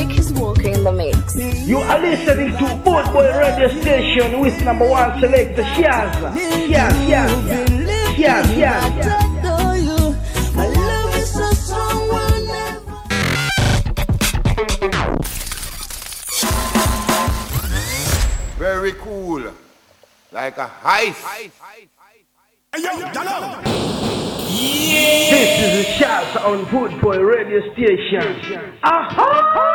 Nick is walking the mix. You are listening to Boot Boy Radio Station with number one selector Shazza. Shazza, Shazza, Shazza, Shazza. Very cool. Like a heist. This is Shazza on Boot Boy Radio Station. Aha!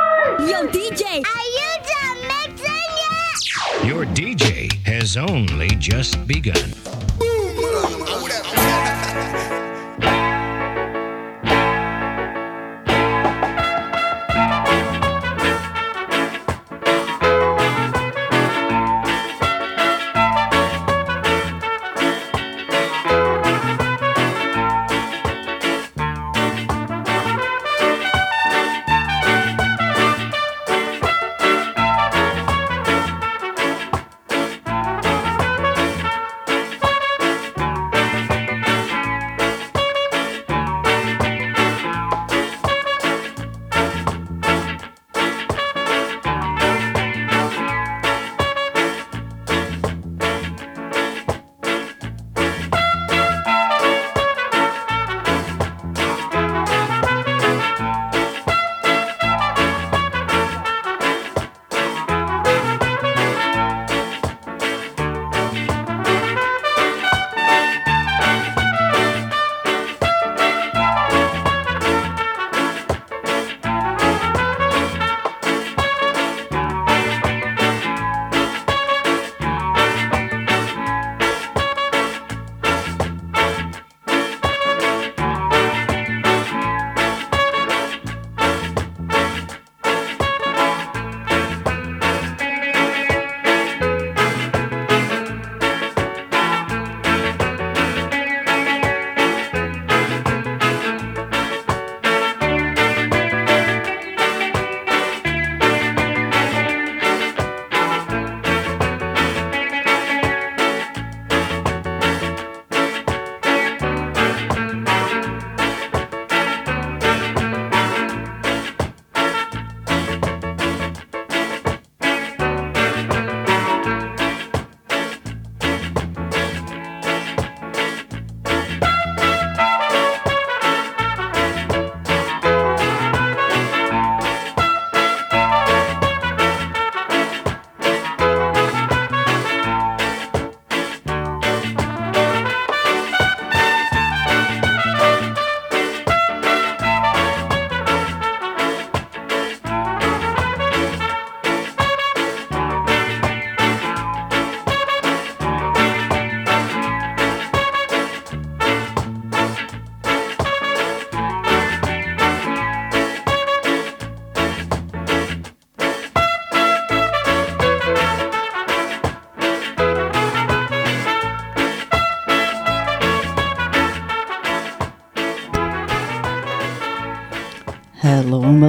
Yo, DJ. Are you done mixing yet? Your DJ has only just begun.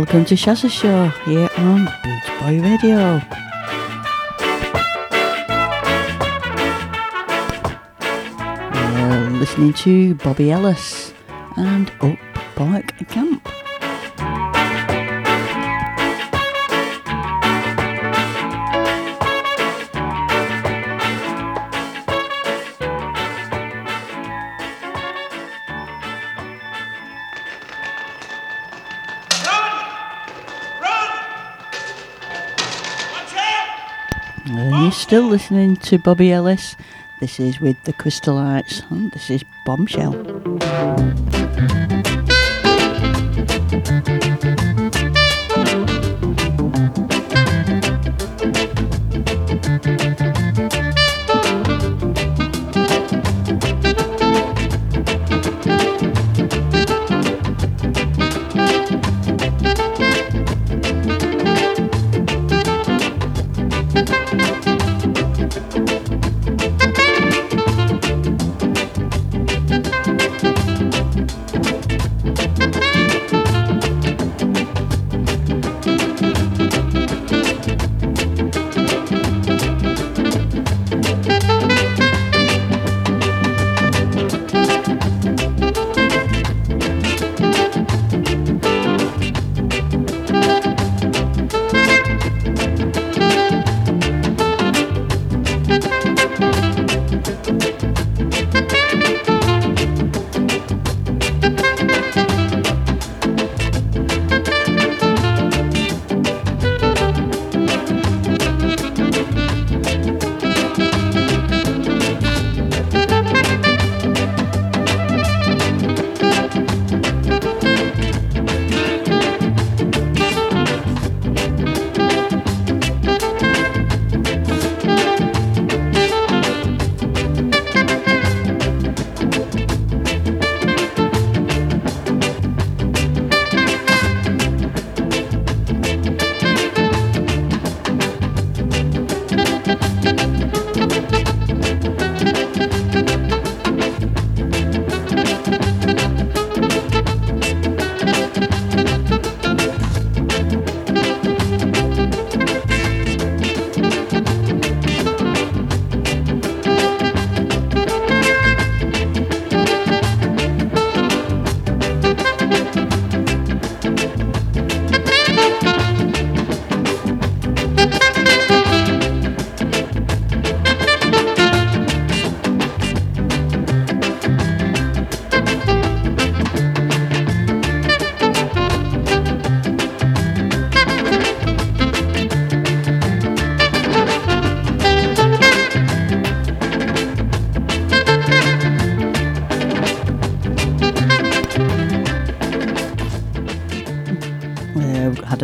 Welcome to Shazza Show here on Boot Boy Radio. We're listening to Bobby Ellis and Up Park Camp. Still listening to Bobby Ellis. This is with the Crystallites. and this is Bombshell.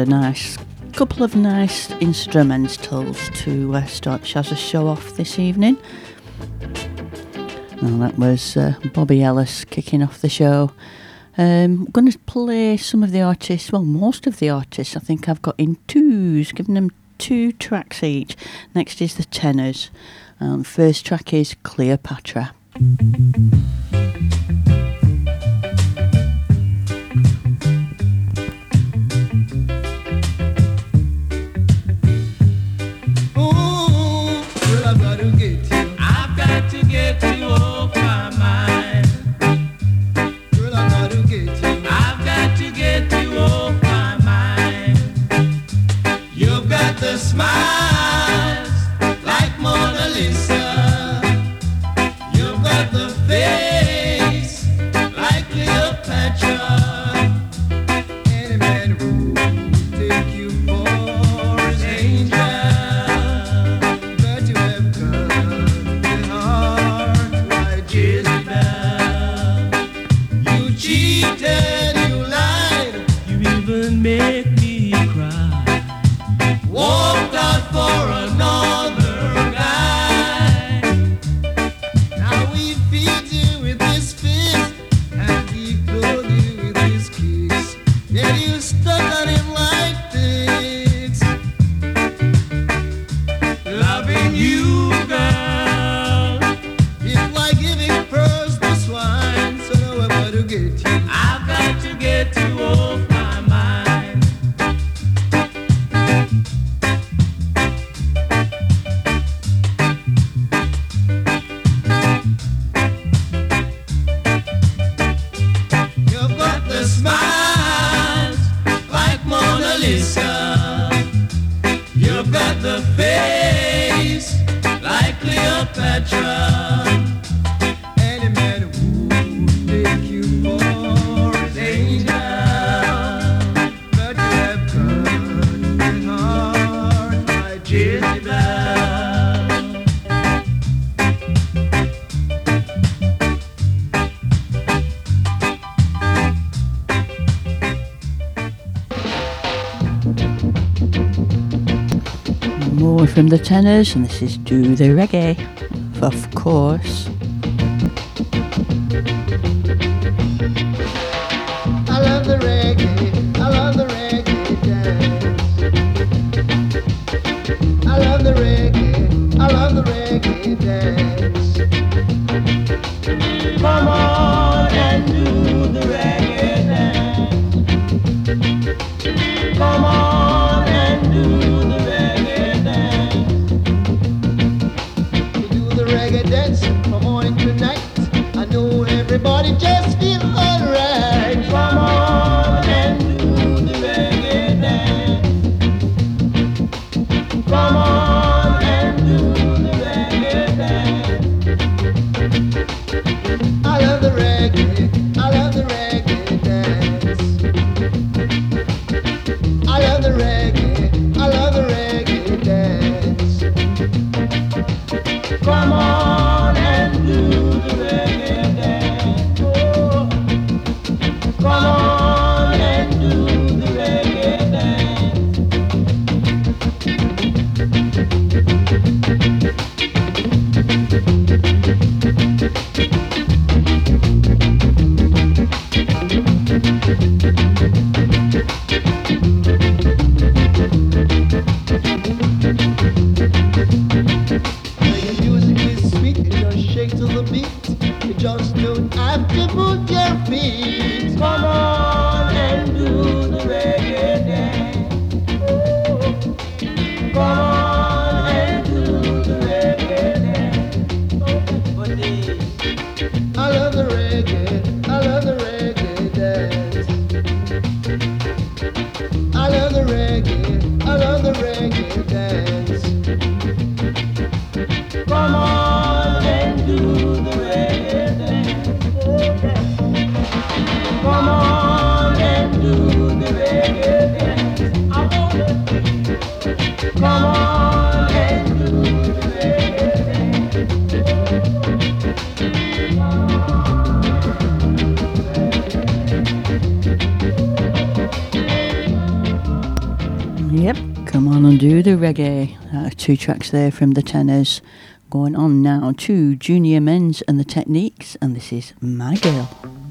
A nice couple of nice instrumentals to uh, start Shazza's show off this evening. Well, that was uh, Bobby Ellis kicking off the show. Um, I'm going to play some of the artists, well, most of the artists I think I've got in twos, giving them two tracks each. Next is the tenors. Um, first track is Cleopatra. From the tenors, and this is Do the Reggae, of course. Reggae. Uh, two tracks there from the tenors. Going on now to Junior Menz and the Techniques, and this is My Girl.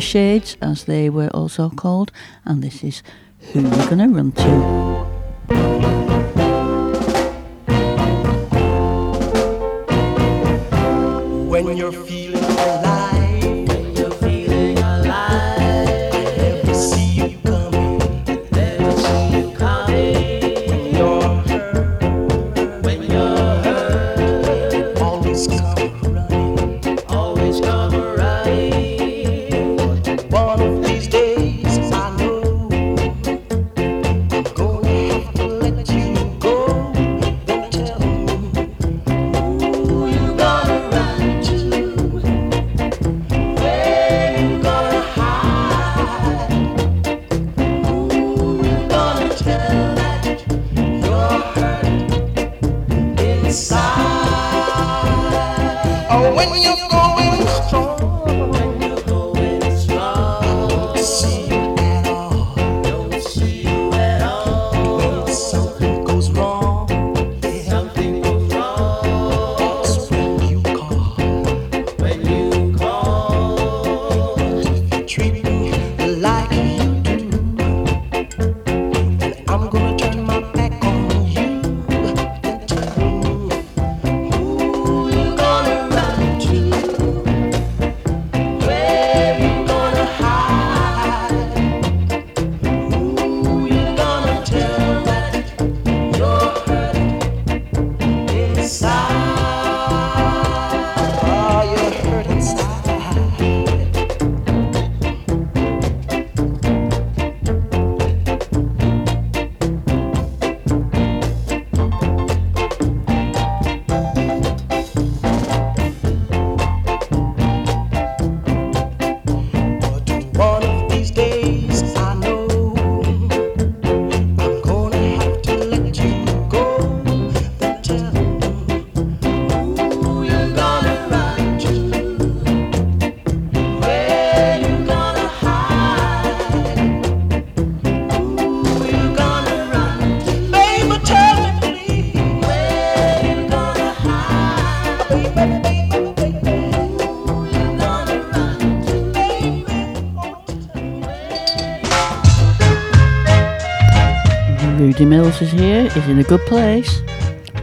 The Shades as they were also called, and this is Who We're Gonna Run To. Mills is here, is in a good place.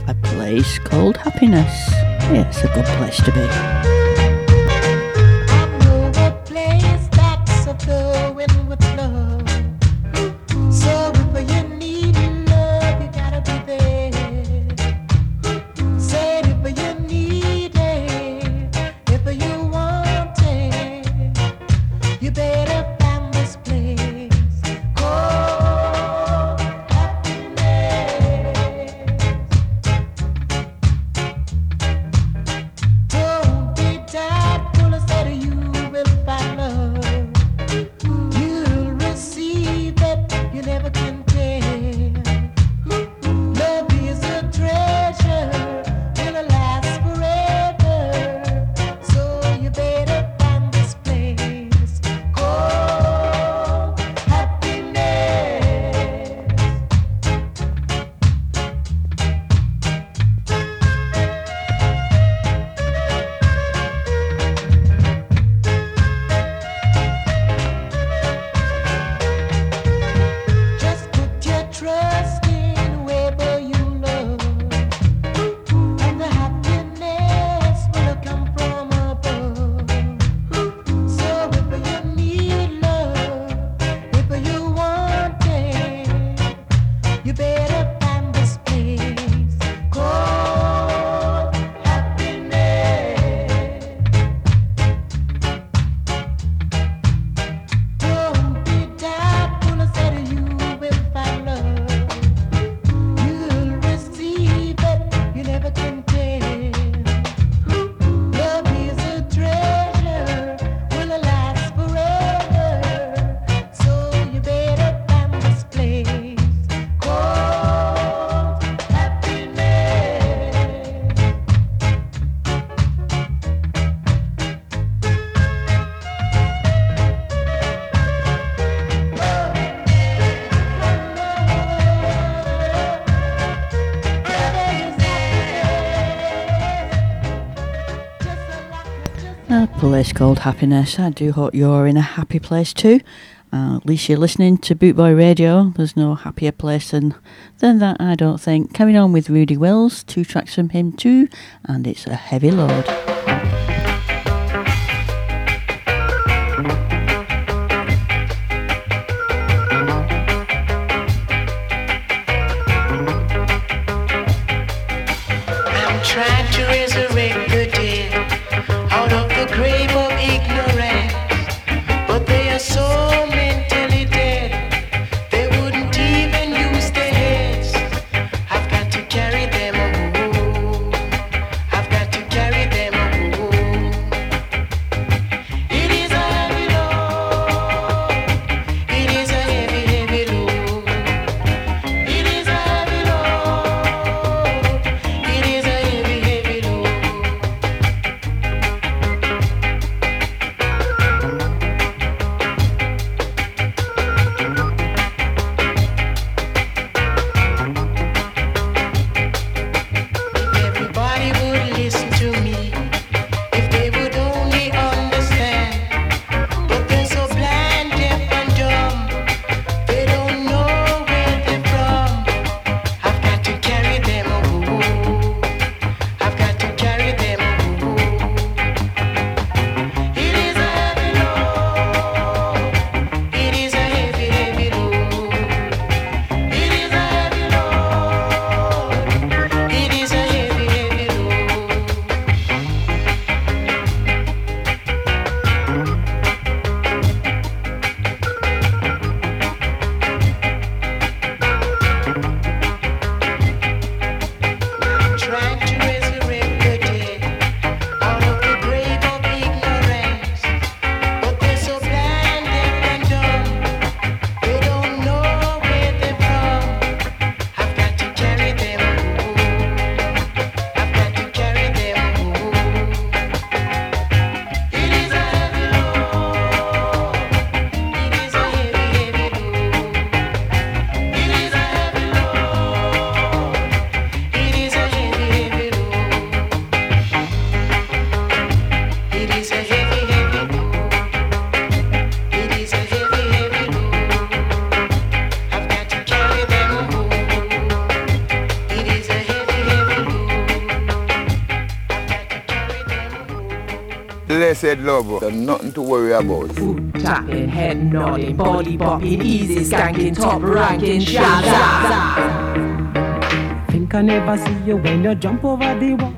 A place called Happiness. Yeah, it's a good place to be. Place called Happiness. I do hope you're in a happy place too. Uh, at least you're listening to Bootboy Radio. There's no happier place than, than that, I don't think. Carrying on with Rudy Mills, two tracks from him too, and it's a heavy load. love. There's nothing to worry about. Foot tapping, head nodding, body bopping, easy skanking, top ranking, shazam. Think I never see you when you jump over the wall.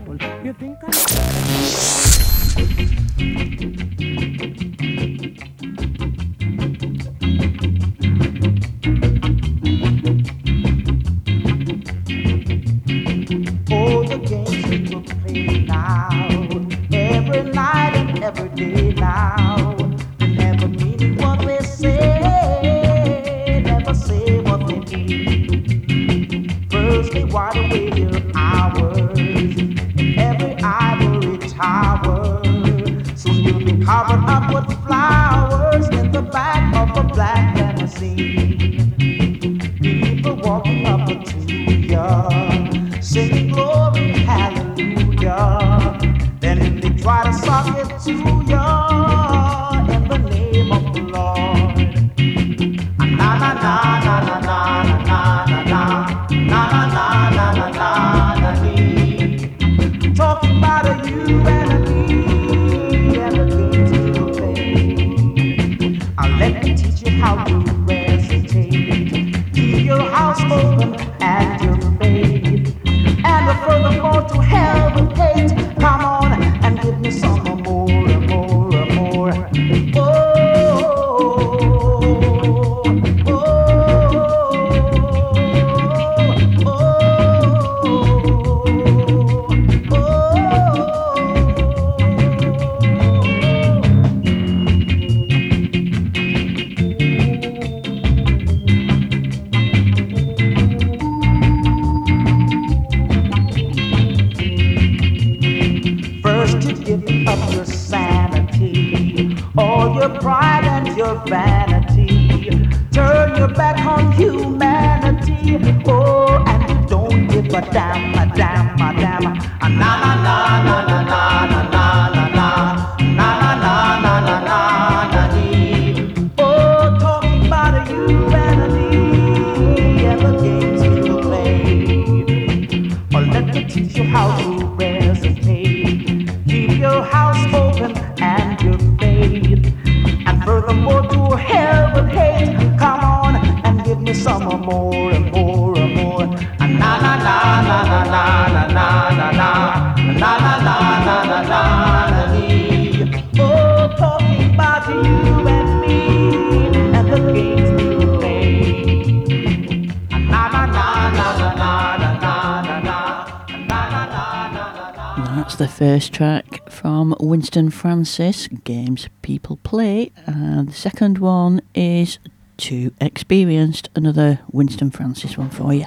St. Francis games people play, and the second one is to experienced another Winston Francis one for you.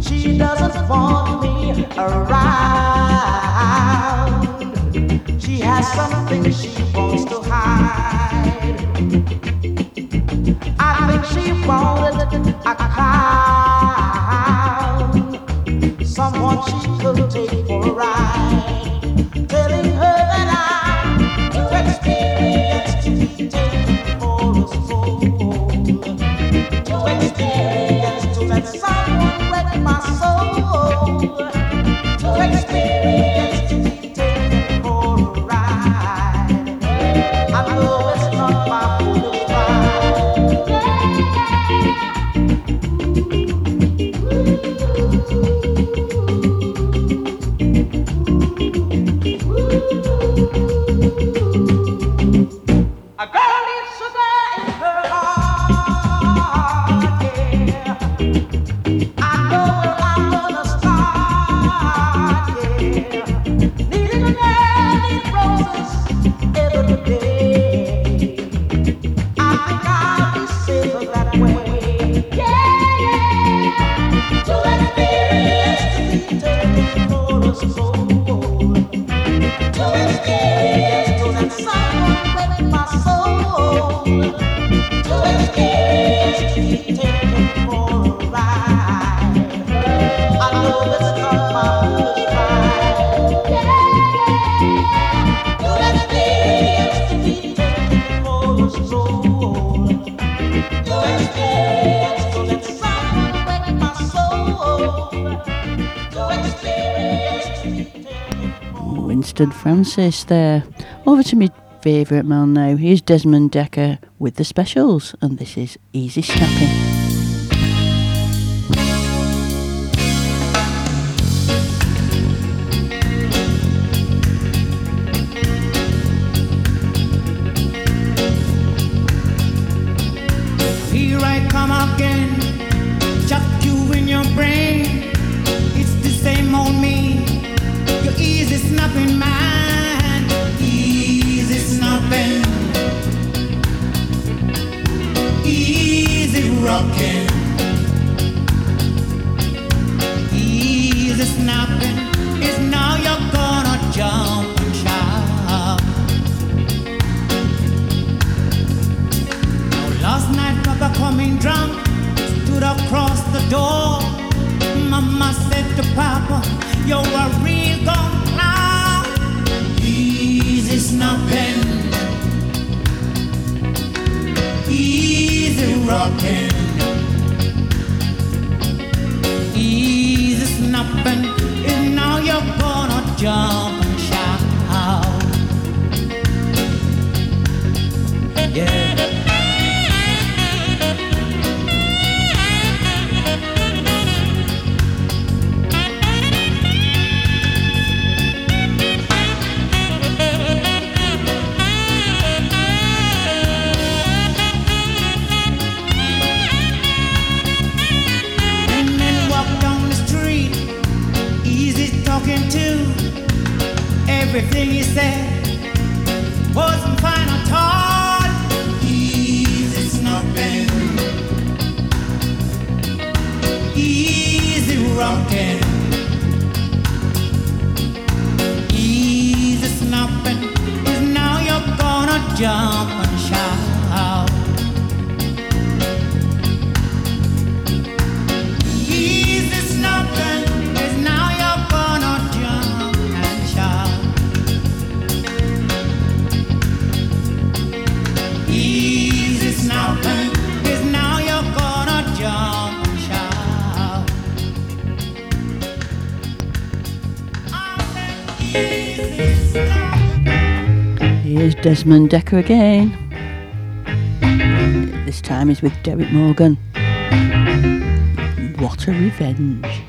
She doesn't want me around. She has something she wants to hide. I think she wanted a clown, someone she could take for a ride. Mustard Francis there. Over to my favourite man now. Here's Desmond Dekker with the specials, and this is Easy Snapping. grumping. Easy snapping is now you're gonna jump. Here's Desmond Dekker again. This time he's with Derrick Morgan. What a revenge.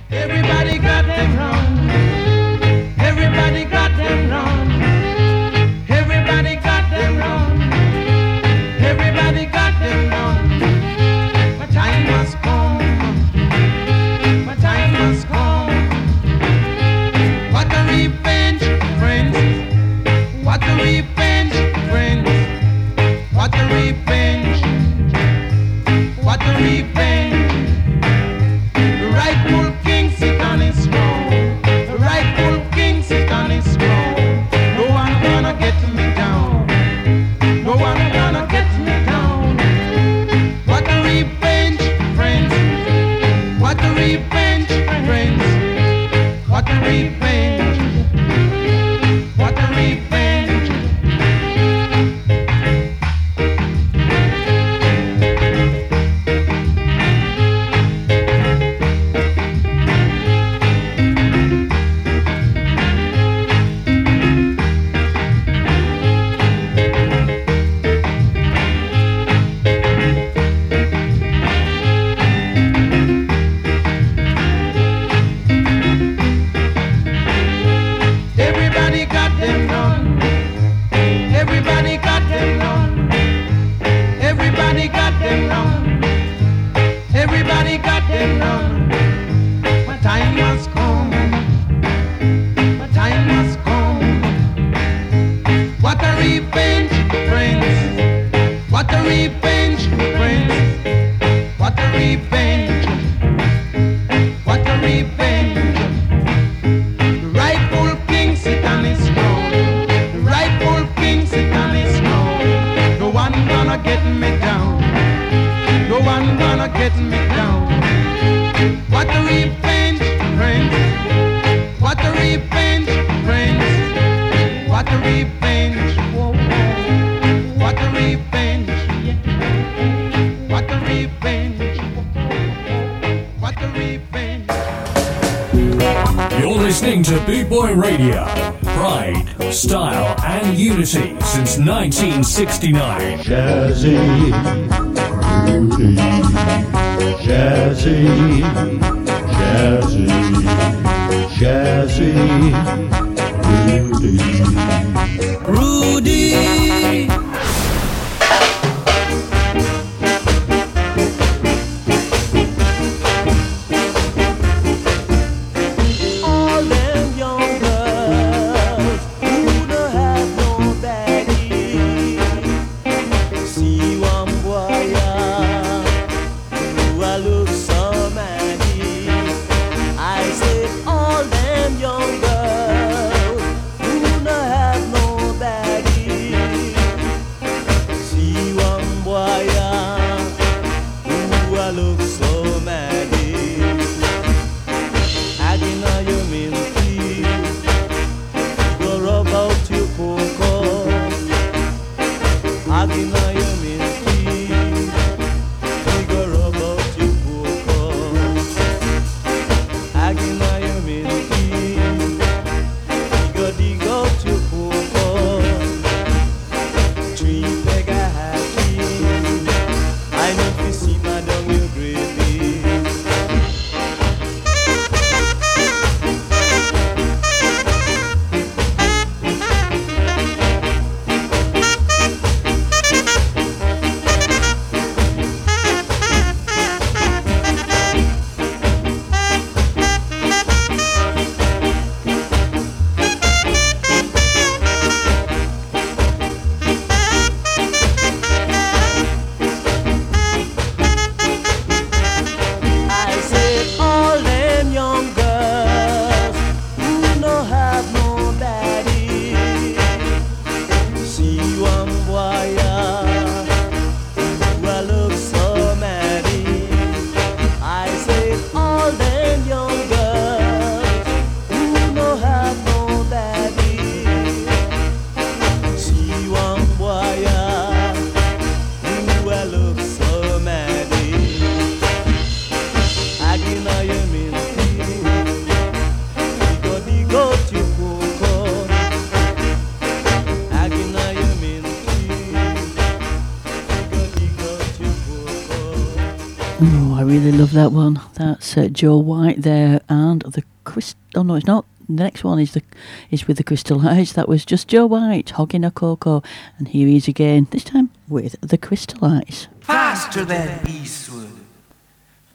love that one. That's uh, Joe White there, and the crystal. Oh no, it's not. The next one is the is with the Crystalites. That was just Joe White hogging a cocoa, and here he is again. This time with the Crystalites. Faster than Eastwood,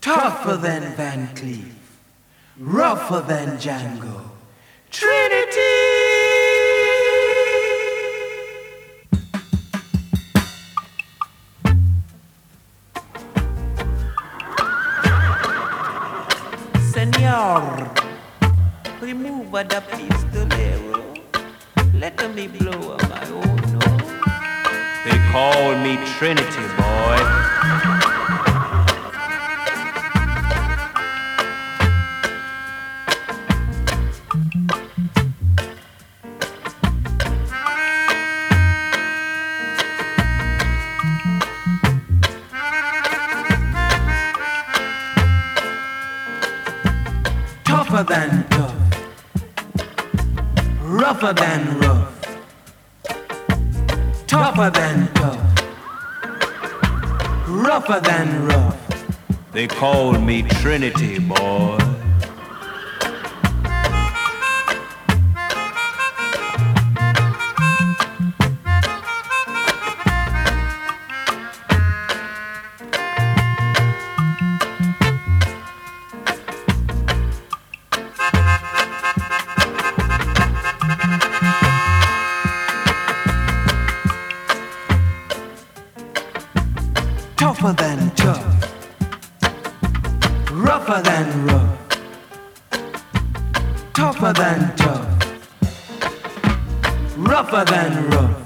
tougher than Van Cleef, rougher than Django. rougher than tough, rougher than rough.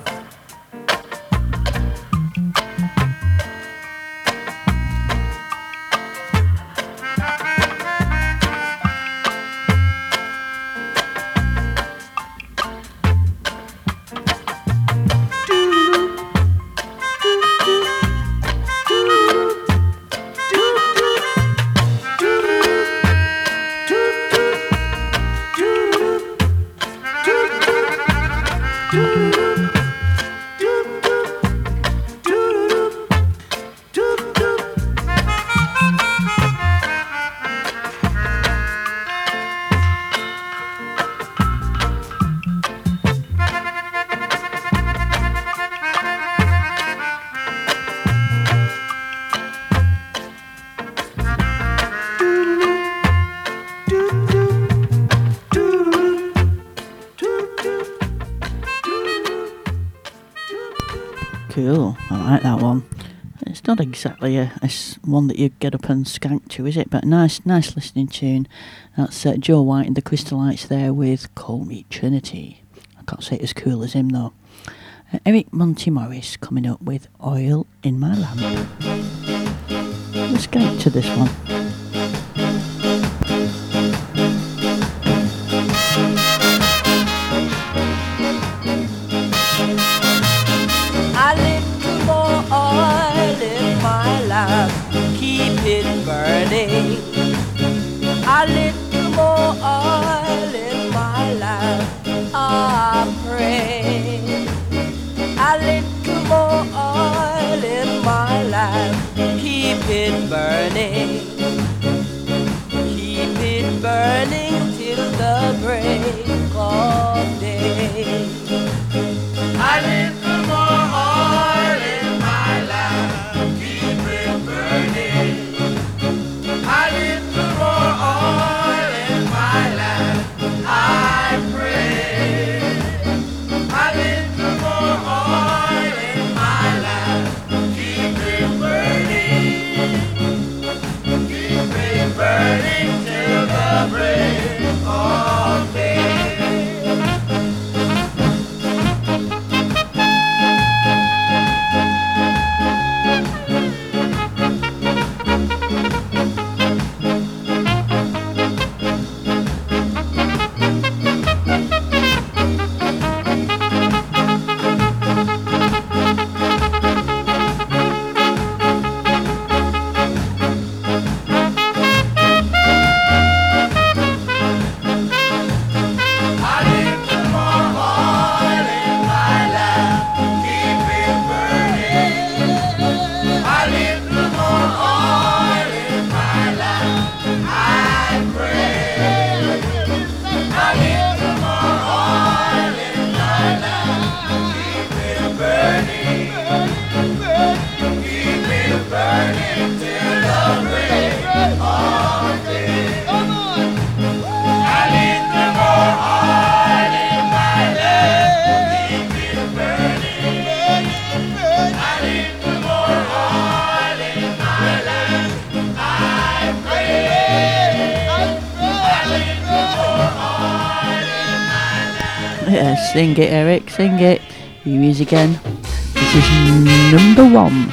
Exactly a, a one that you get up and skank to, is it? But nice, nice listening tune. That's uh, Joe White and the Crystalites there with Call Me Trinity. I can't say it as cool as him though. Uh, Eric Monty Morris coming up with Oil in My Lamp. Let's get to this one. Yeah, sing it, Eric, sing it. He is again. This is number one.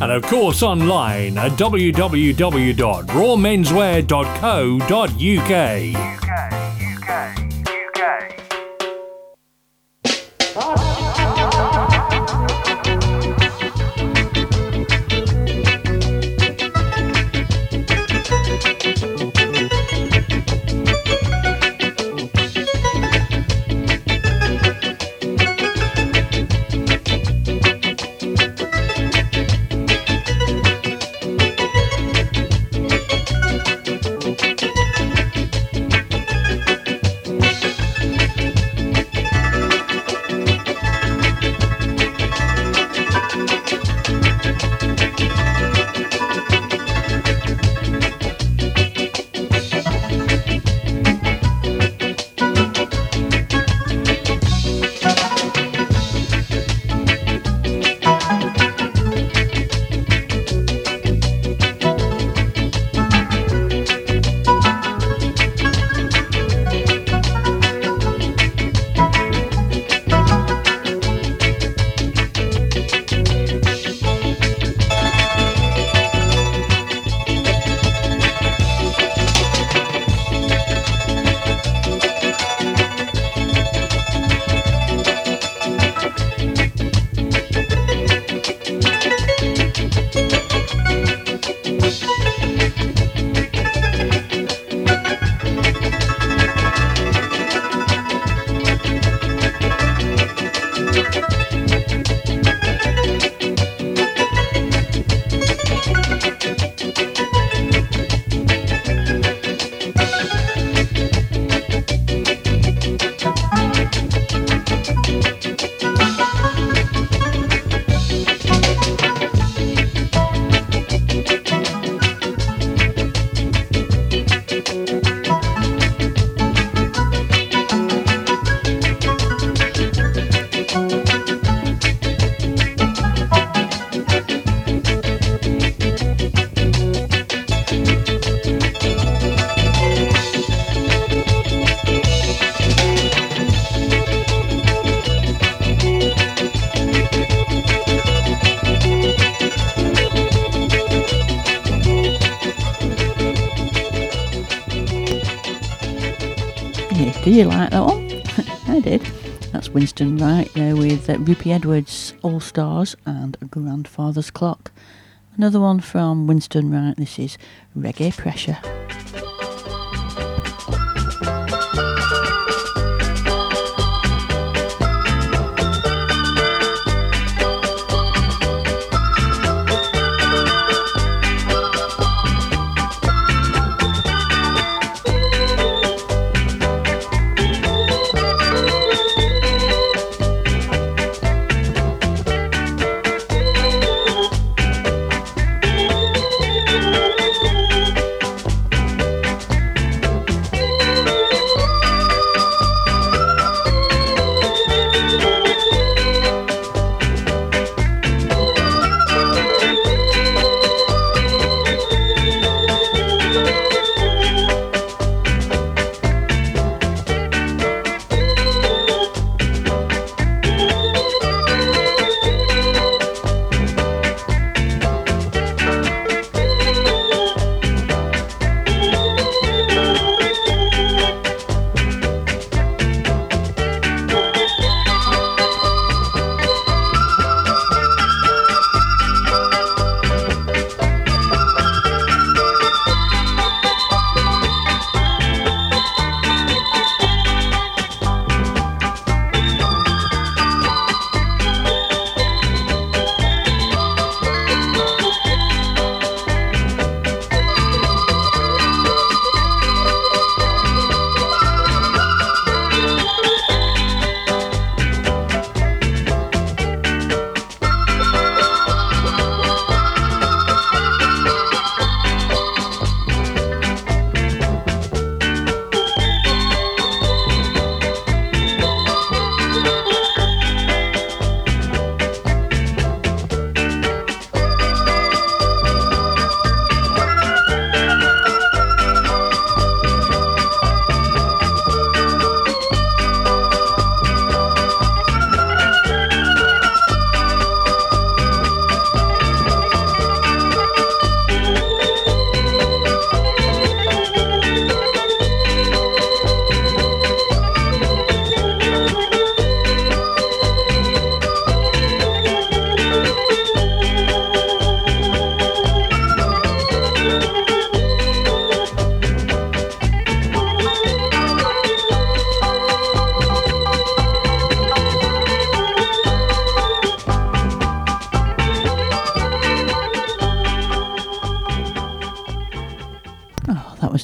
and of course online at www.rawmenswear.co.uk. Yeah, uh, Edwards, All Stars, and Grandfather's Clock. Another one from Winston Wright. This is Reggae Pressure.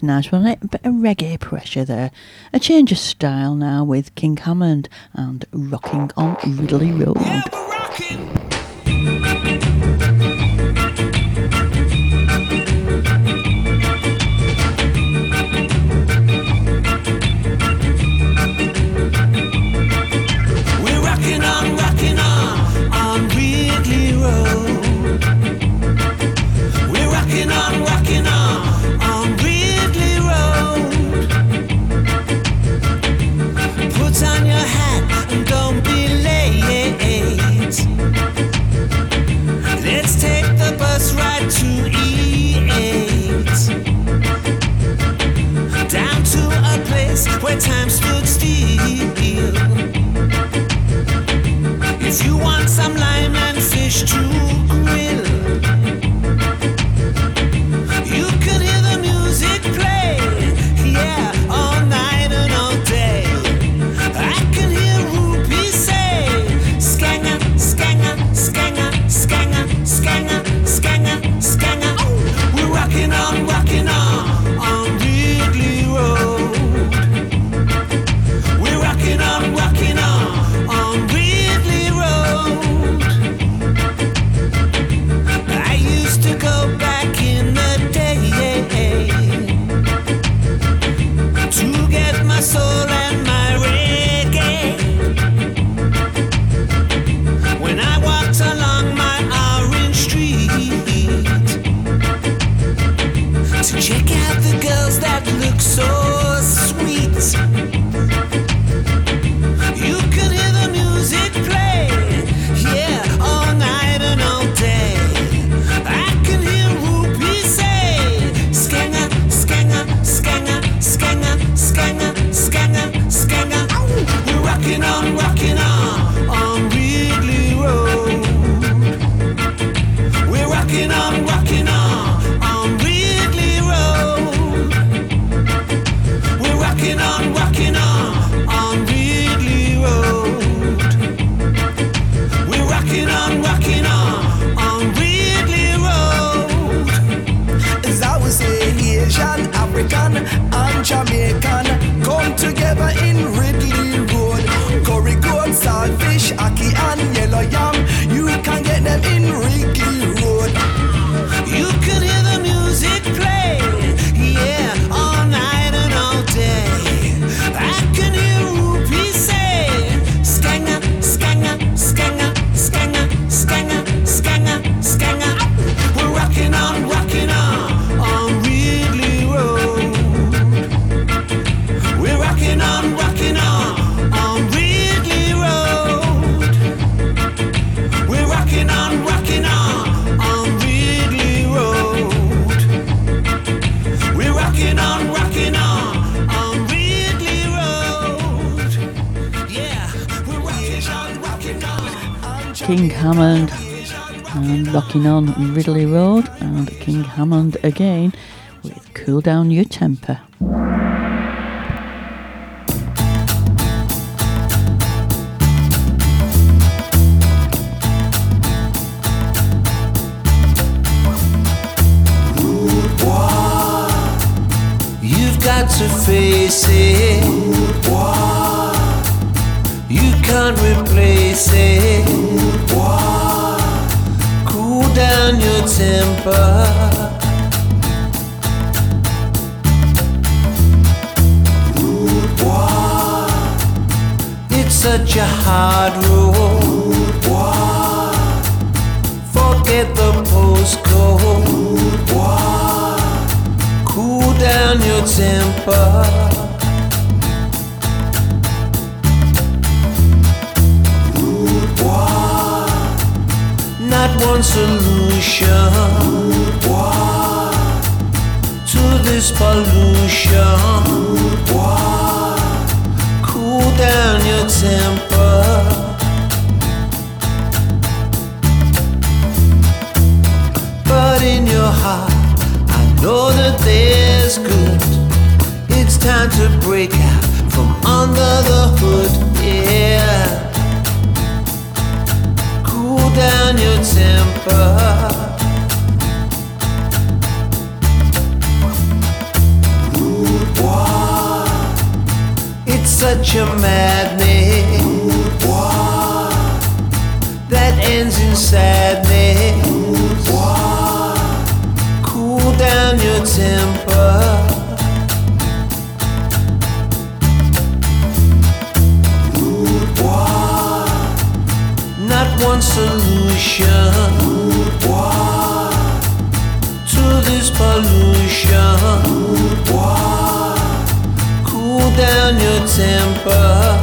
international, a bit of reggae pressure there. A change of style now with King Hammond and Rocking on Ridley Road. on rock. Hammond and rocking on Ridley Road and King Hammond again with Cool Down Your Temper. to face it. You can't replace it down your temper. It's such a hard road. Forget the postcode. Cool down your temper. had one solution to this pollution. Cool down your temper. But in your heart, I know that there's good. It's time to break out from under the hood, yeah down your temper. Rude boy, it's such a madness Rude boy, that ends in sadness. Rude boy, cool down your temper. One solution to this pollution. Cool down your temper.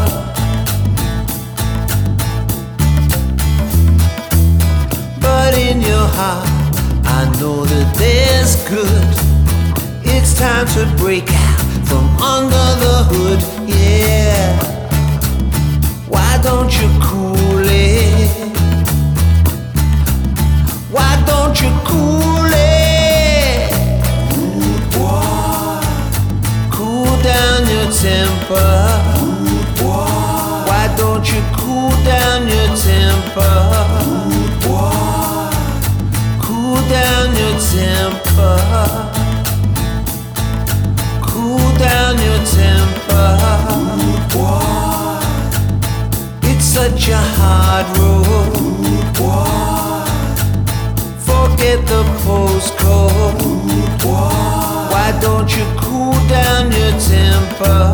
But in your heart, I know that there's good. It's time to break out from under the hood, yeah. Why don't you down your temper?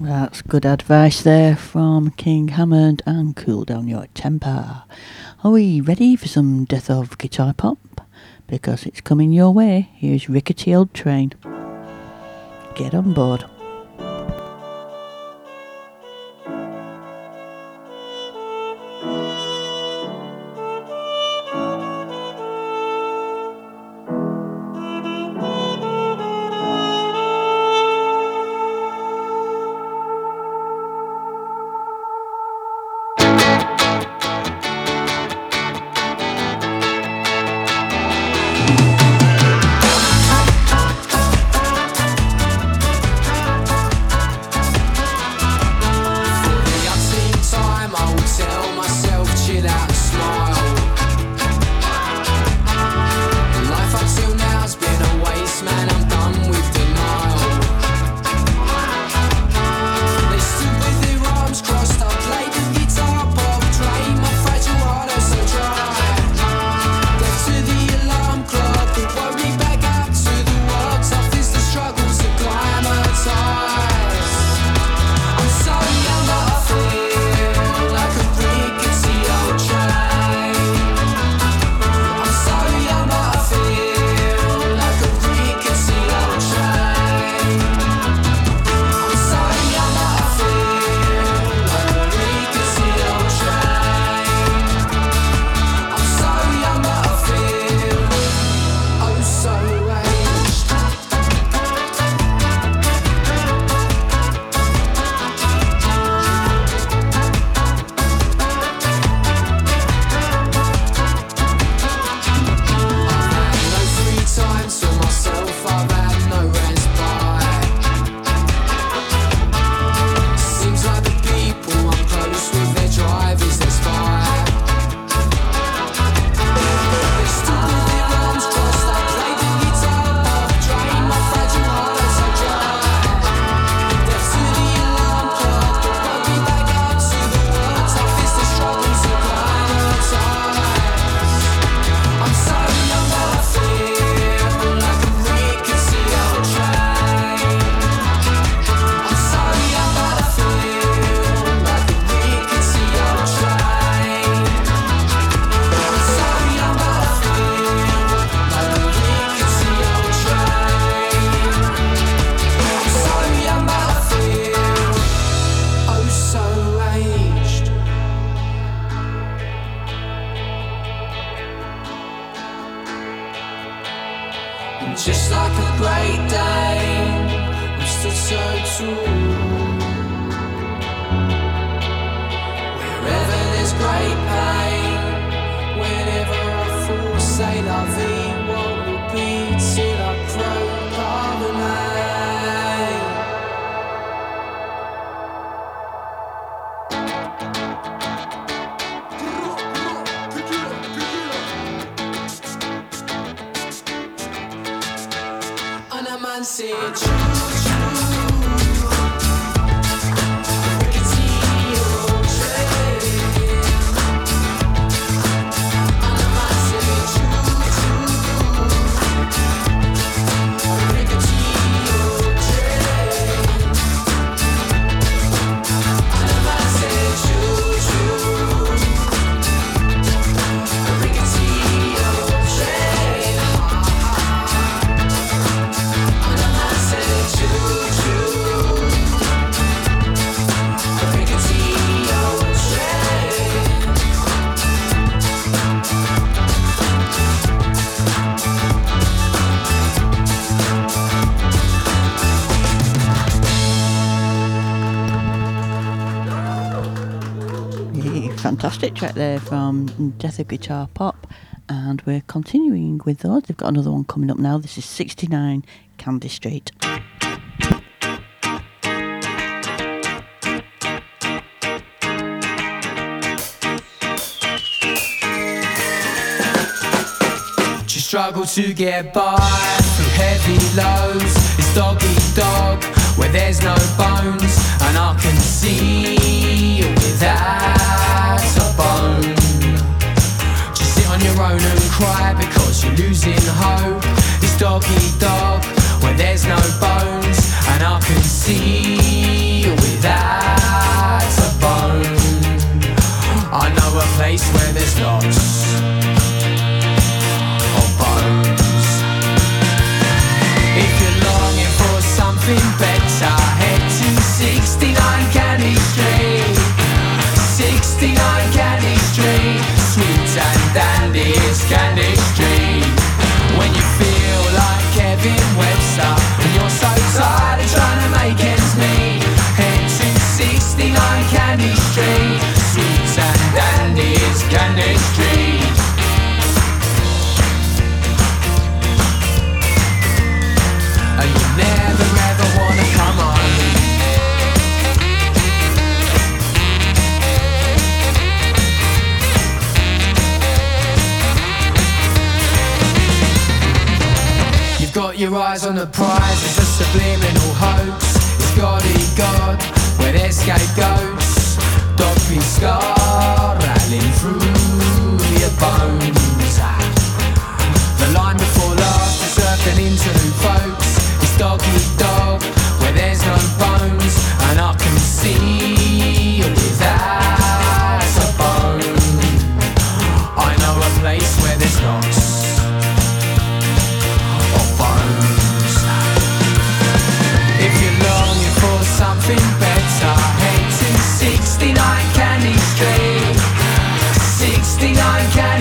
That's good advice there from King Hammond and cool down your temper. Are we ready for some Death of Guitar Pop? Because it's coming your way. Here's Rickety Old Train. Get on board. Great pain, from Death of Guitar Pop, and we're continuing with those. They've got another one coming up now. This is 69 Candy Street. She struggled to get by through heavy lows. It's dog eat dog where there's no bones, and I can see without a bone. On your own and cry because you're losing hope. It's dog eat dog where there's no bones, and I can see without a bone. I know a place where there's lots of bones. If you're longing for something better, head to 69 Candy Street. Your eyes on the prize, it's a subliminal hoax. It's God eat God, where there's scapegoats. Dog be scar rattling through your bones. The line before last is earth into folks. It's dog eat dog, where there's no bones, and I can see you without a bone. I know a place 69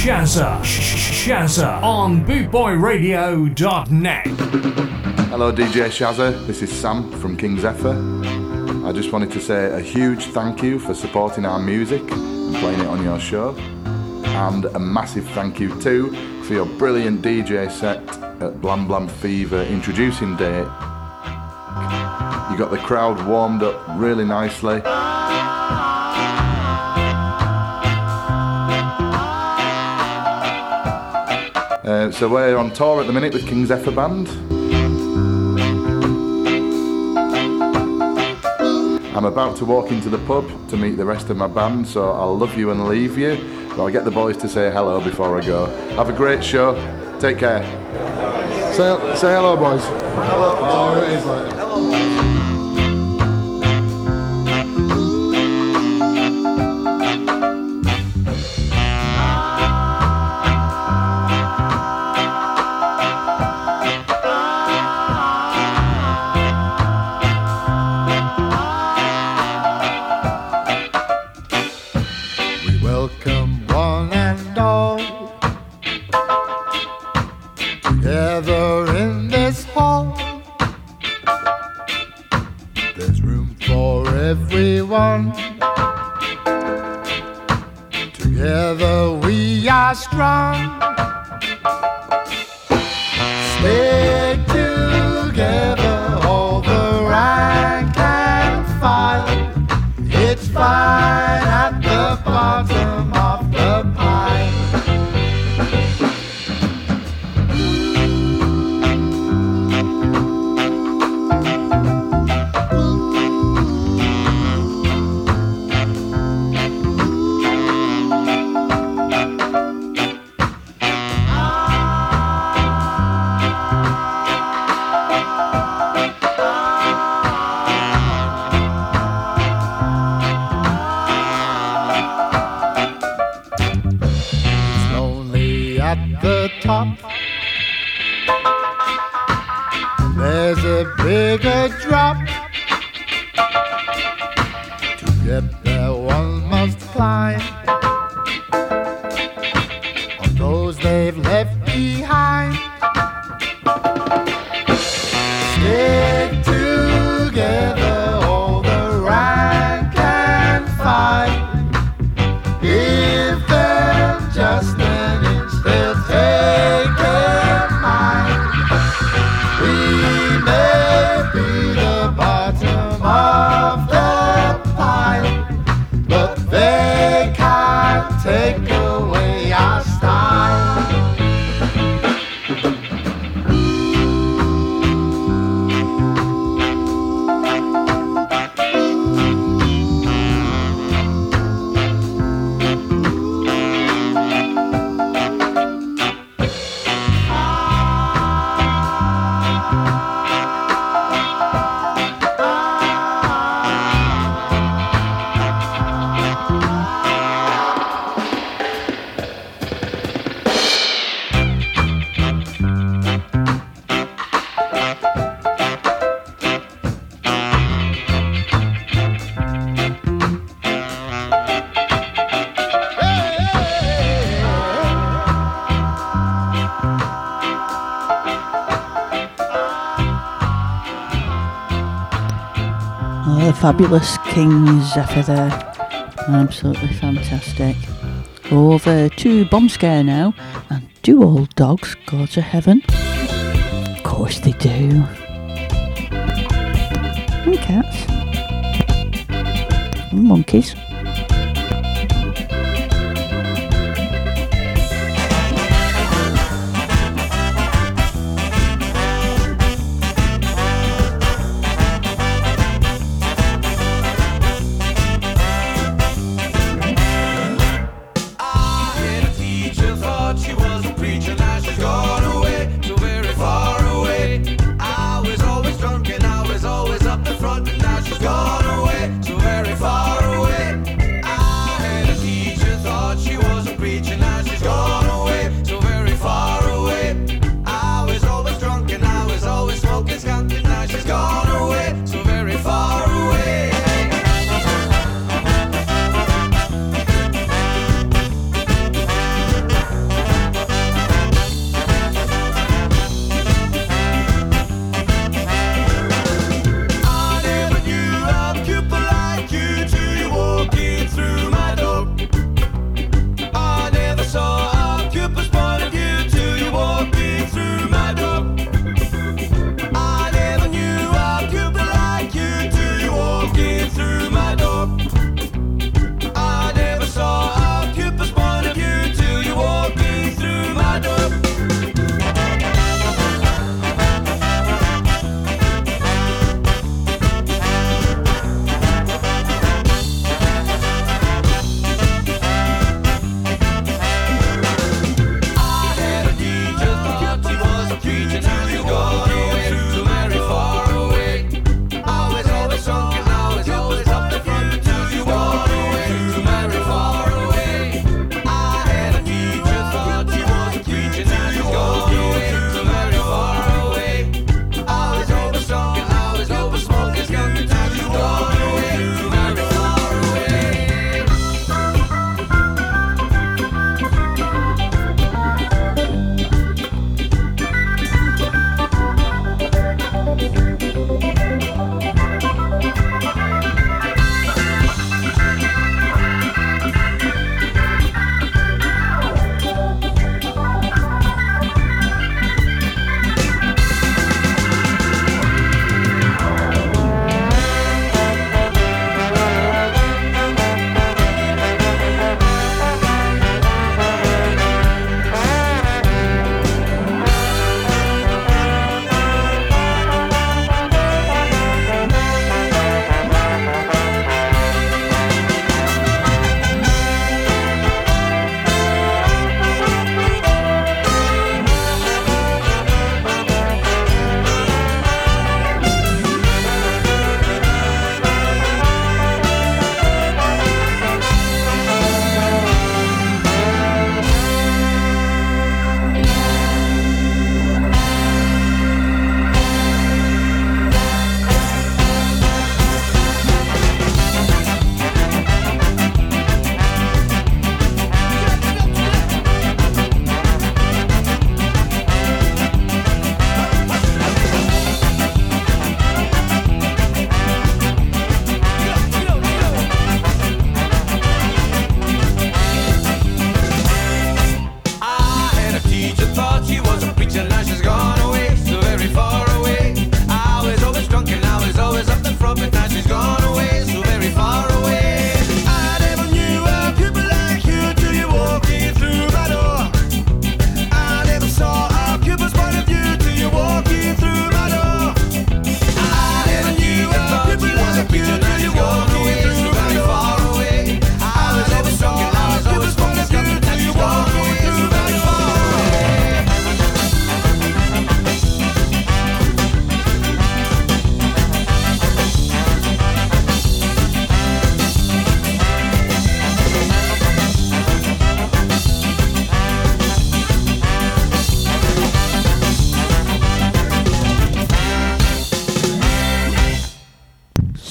Shazza, Shazza, on bootboyradio.net. Hello, DJ Shazza. This is Sam from King Zephyr. I just wanted to say a huge thank you for supporting our music and playing it on your show. And a massive thank you too for your brilliant DJ set at Blam Blam Fever introducing day. You got the crowd warmed up really nicely. Uh, so we're on tour at the minute with King Zephyr Band. I'm about to walk into the pub to meet the rest of my band, so I'll love you and leave you. But I'll get the boys to say hello before I go. Have a great show. Take care. Say, say hello, boys. Hello. Oh, it is like. Fabulous King Zephyr there. Absolutely fantastic. Over to Bombskare now. And do all dogs go to heaven? Of course they do. And cats. And monkeys.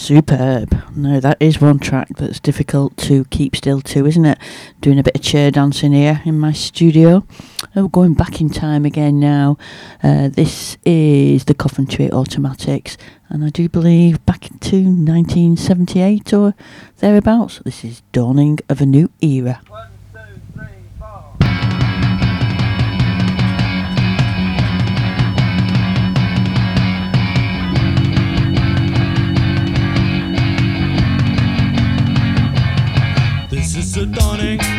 Superb. No, that is one track that's difficult to keep still to, isn't it? Doing a bit of chair dancing here in my studio. Oh, going back in time again now. Uh, this is the Coventry Automatics, and I do believe back into 1978 or thereabouts. This is Dawning of a New Era. Is the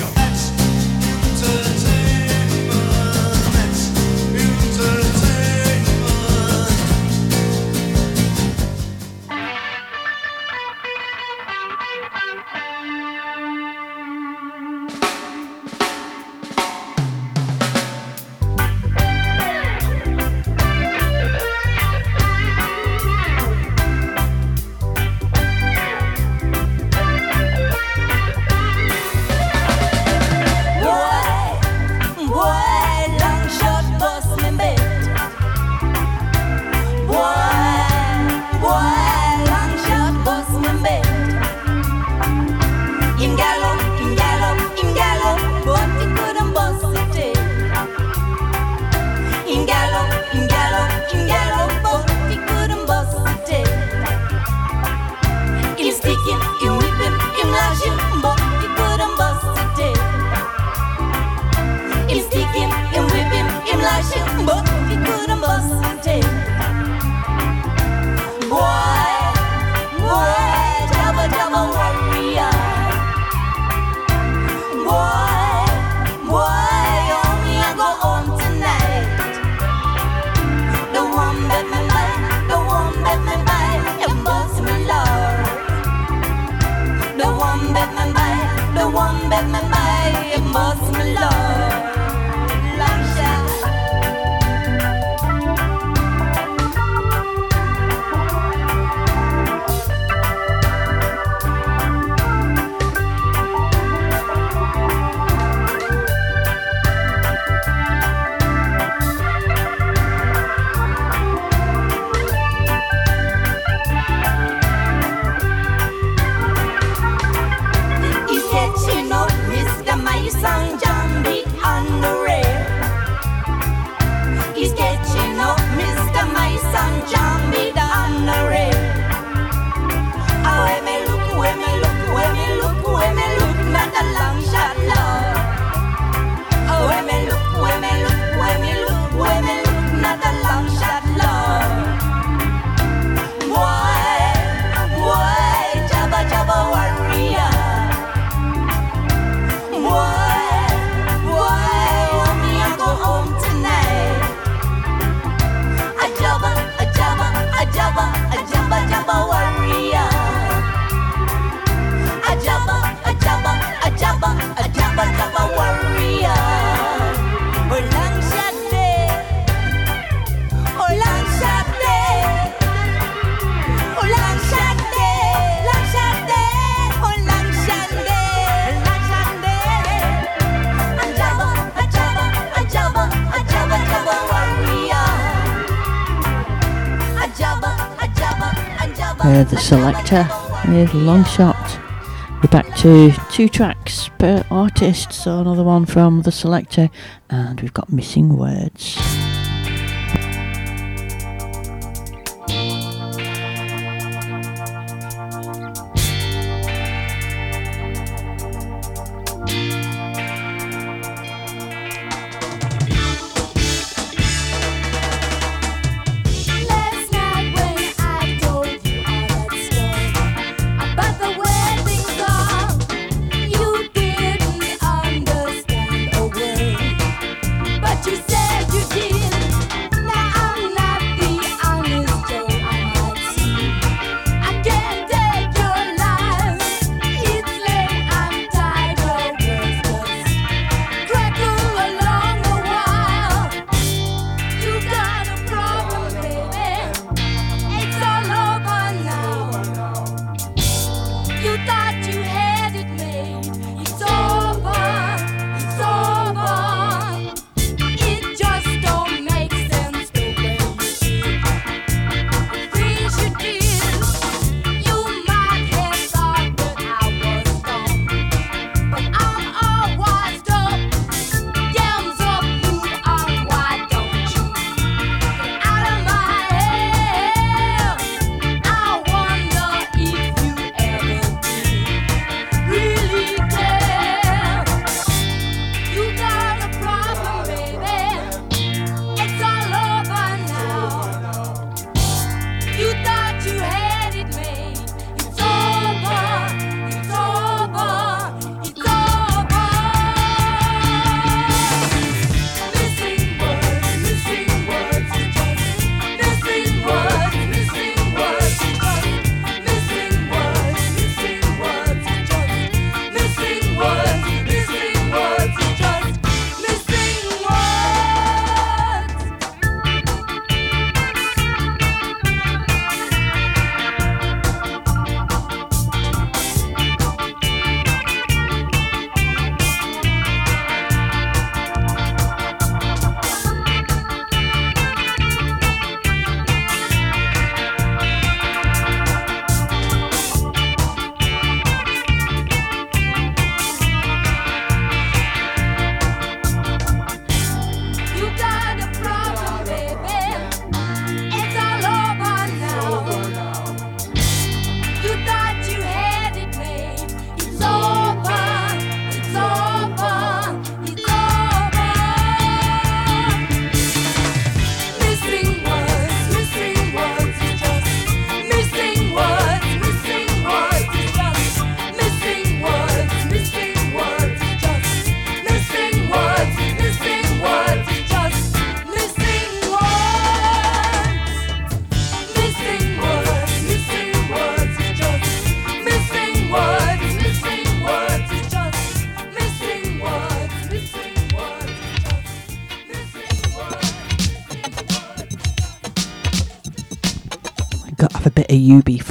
Carter with Long Shot. We're back to two tracks per artist, so another one from The Selecter, and we've got Missing Words.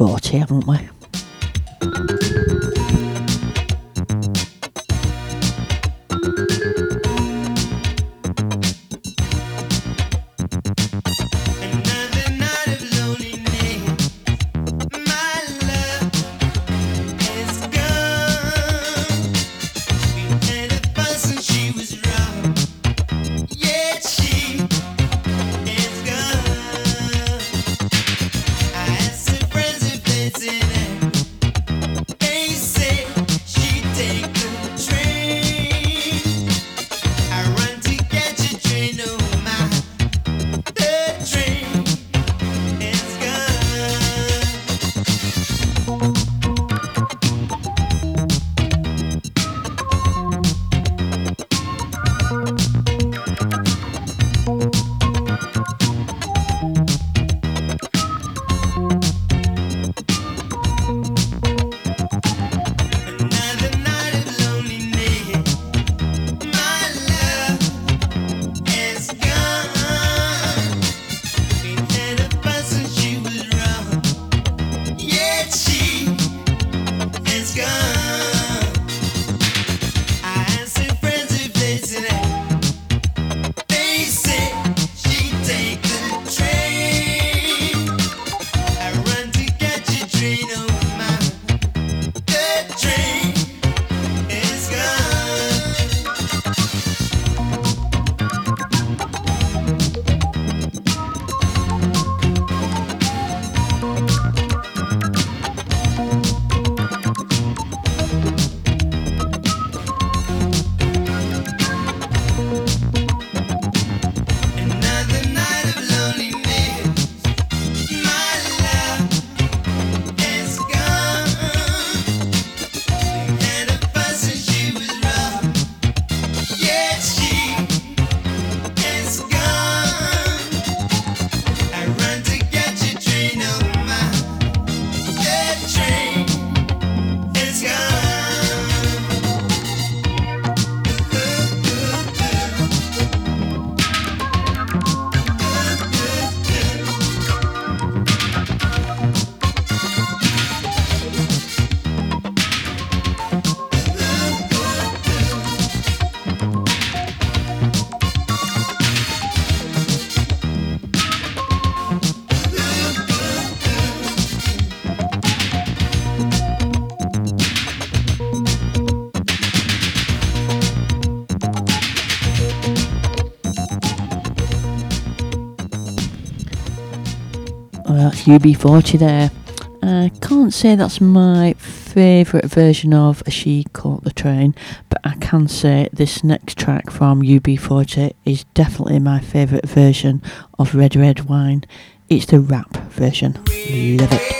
foretager du mig? UB40 there. I can't say that's my favourite version of She Caught the Train, but I can say this next track from UB40 is definitely my favourite version of Red Red Wine. It's the rap version. Love it.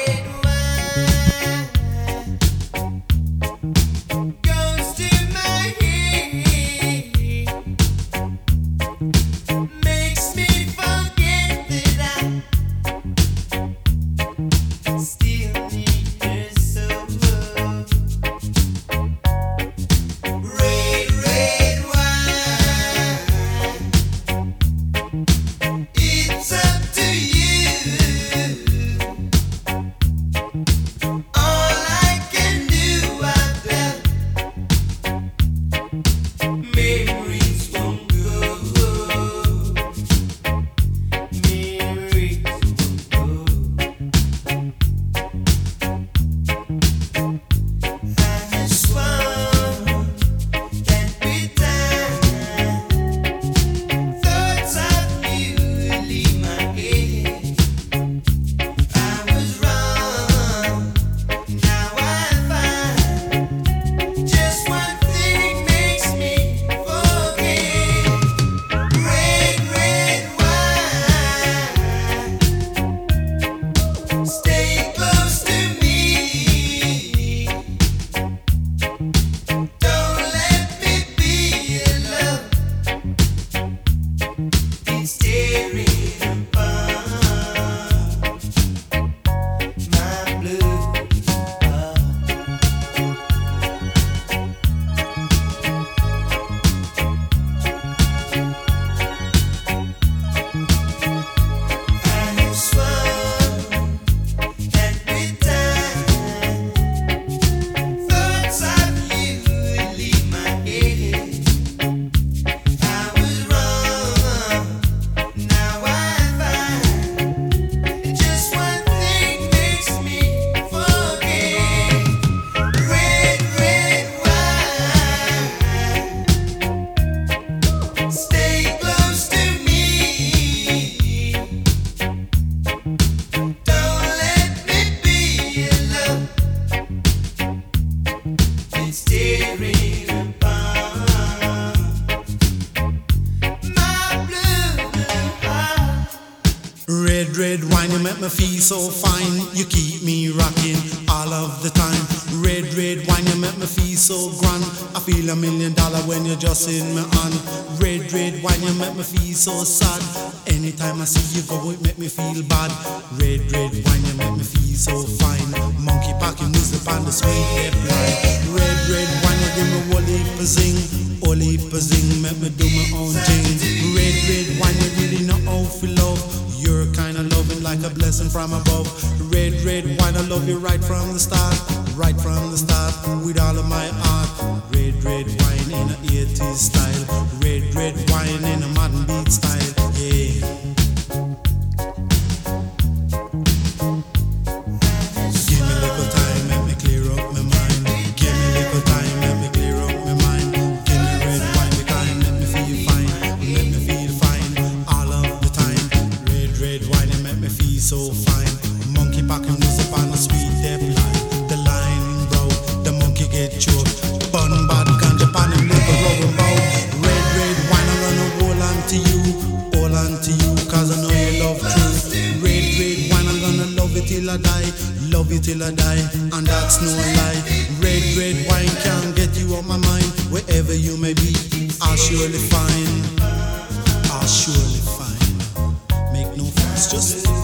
Red, wine, you make me feel so grand. I feel a million dollar when you're just in my hand. Red, red wine, you make me feel so sad. Anytime I see you go, it make me feel bad. Red, red wine, you make me feel so fine. Monkey packing music on the sweet hip. Red, red wine, you give me whole heap of zing. Whole heap of zing, make me do my own thing. Red, red wine, you really know how to love. You're kind of loving like a blessing from above. Red, red wine, I love you right from the start. Right from the start, with all of my heart. Red, red wine in a 80s style. Red, red wine in a modern beat style. Yeah. Love you till I die, and that's no lie. Red, red wine can't get you off my mind. Wherever you may be, I'll surely find. I'll surely find. Make no fuss, just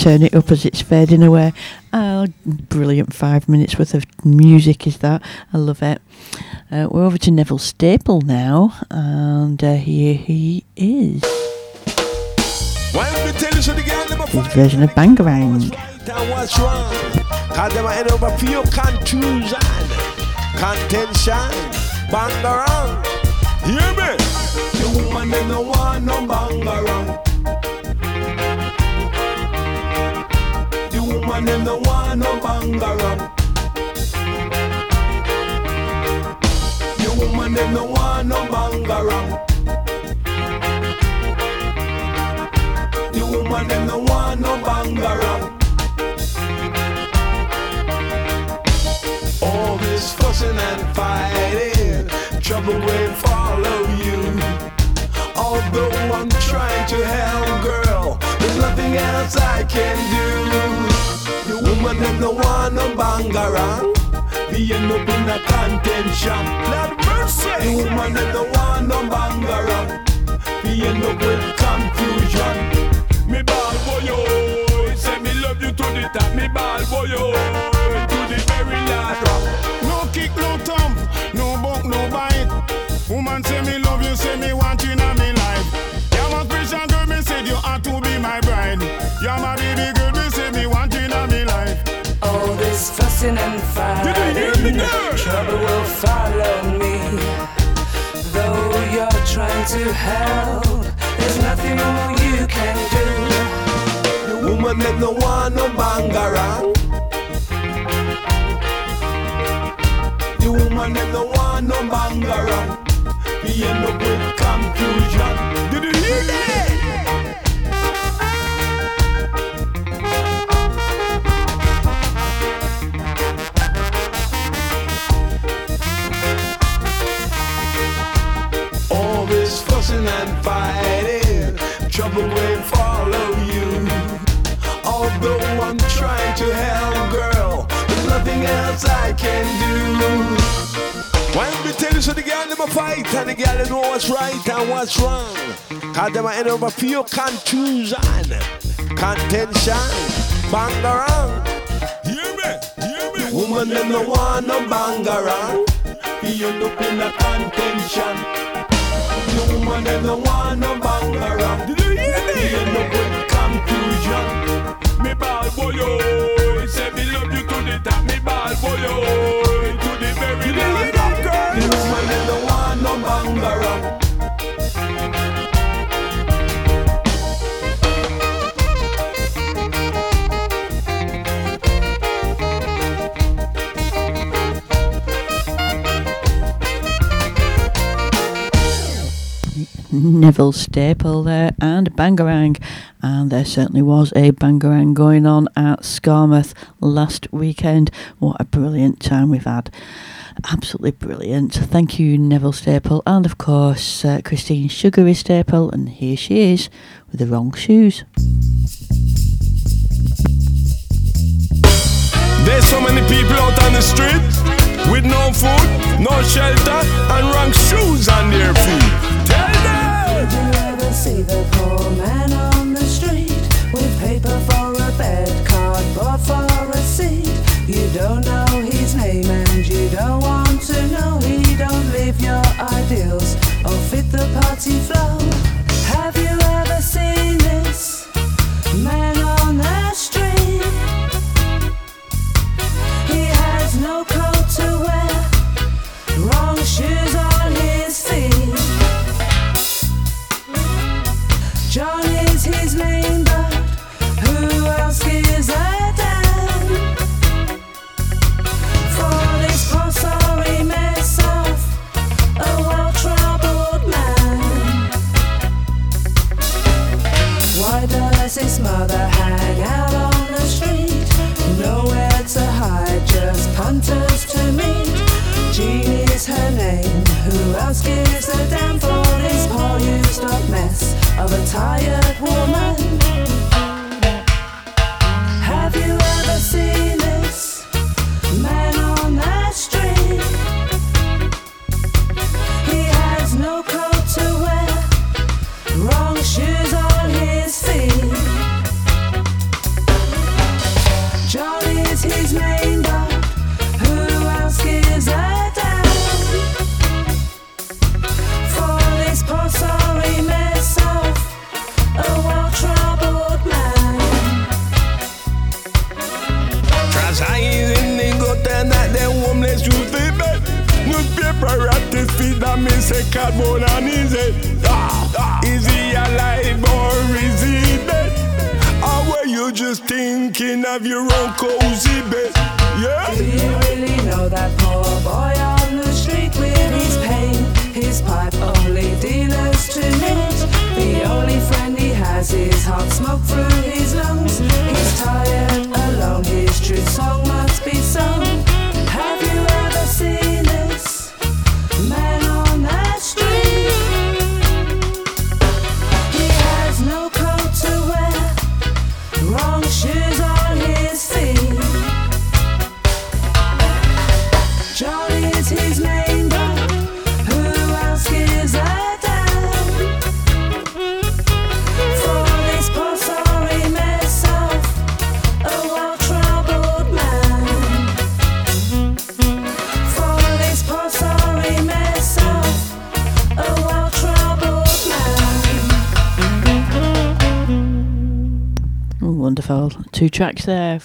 turn it up as it's fading away. Oh, brilliant five minutes worth of music is that. I love it. Uh, we're over to Neville Staple now, and uh, here he is. Why don't me tell you so the girl them a His version of Bangarang. and what's wrong? Cause them a head over for confusion, contention, bang. Hear me? The woman them no want no bang woman them no want no bang around. The woman them no want no bang around. The woman them no want no bang around. All this fussing and fighting, trouble will follow you. Although I'm trying to help, girl, there's nothing else I can do. Woman them no want no bang around. Me end up in a contention. Will follow me. Though you're trying to help, there's nothing more you can do. The woman them no want no bang around. The woman them no want no bang around. Me end up with confusion. Else I can do. Why don't me tell you so the girl a fight and the girl them know what's right and what's wrong? Cause them a end over feel confusion, contention, bang around. Hear me, hear me. Woman them no want no bang around. He end up in a contention. The woman them no want no bang around. Did you hear me? End up with confusion. Me ball boy, oh, to the top. Me ball boy, oh, to the very last. The woman no want no bang around. Neville Staple there and Bangarang. And there certainly was a Bangarang going on at Skamouth last weekend. What a brilliant time we've had. Absolutely brilliant. Thank you, Neville Staple, and of course, uh, Christine Sugary Staple. And here she is with the wrong shoes. There's so many people out on the street with no food, no shelter, and wrong shoes on their feet. Tell of a tired woman.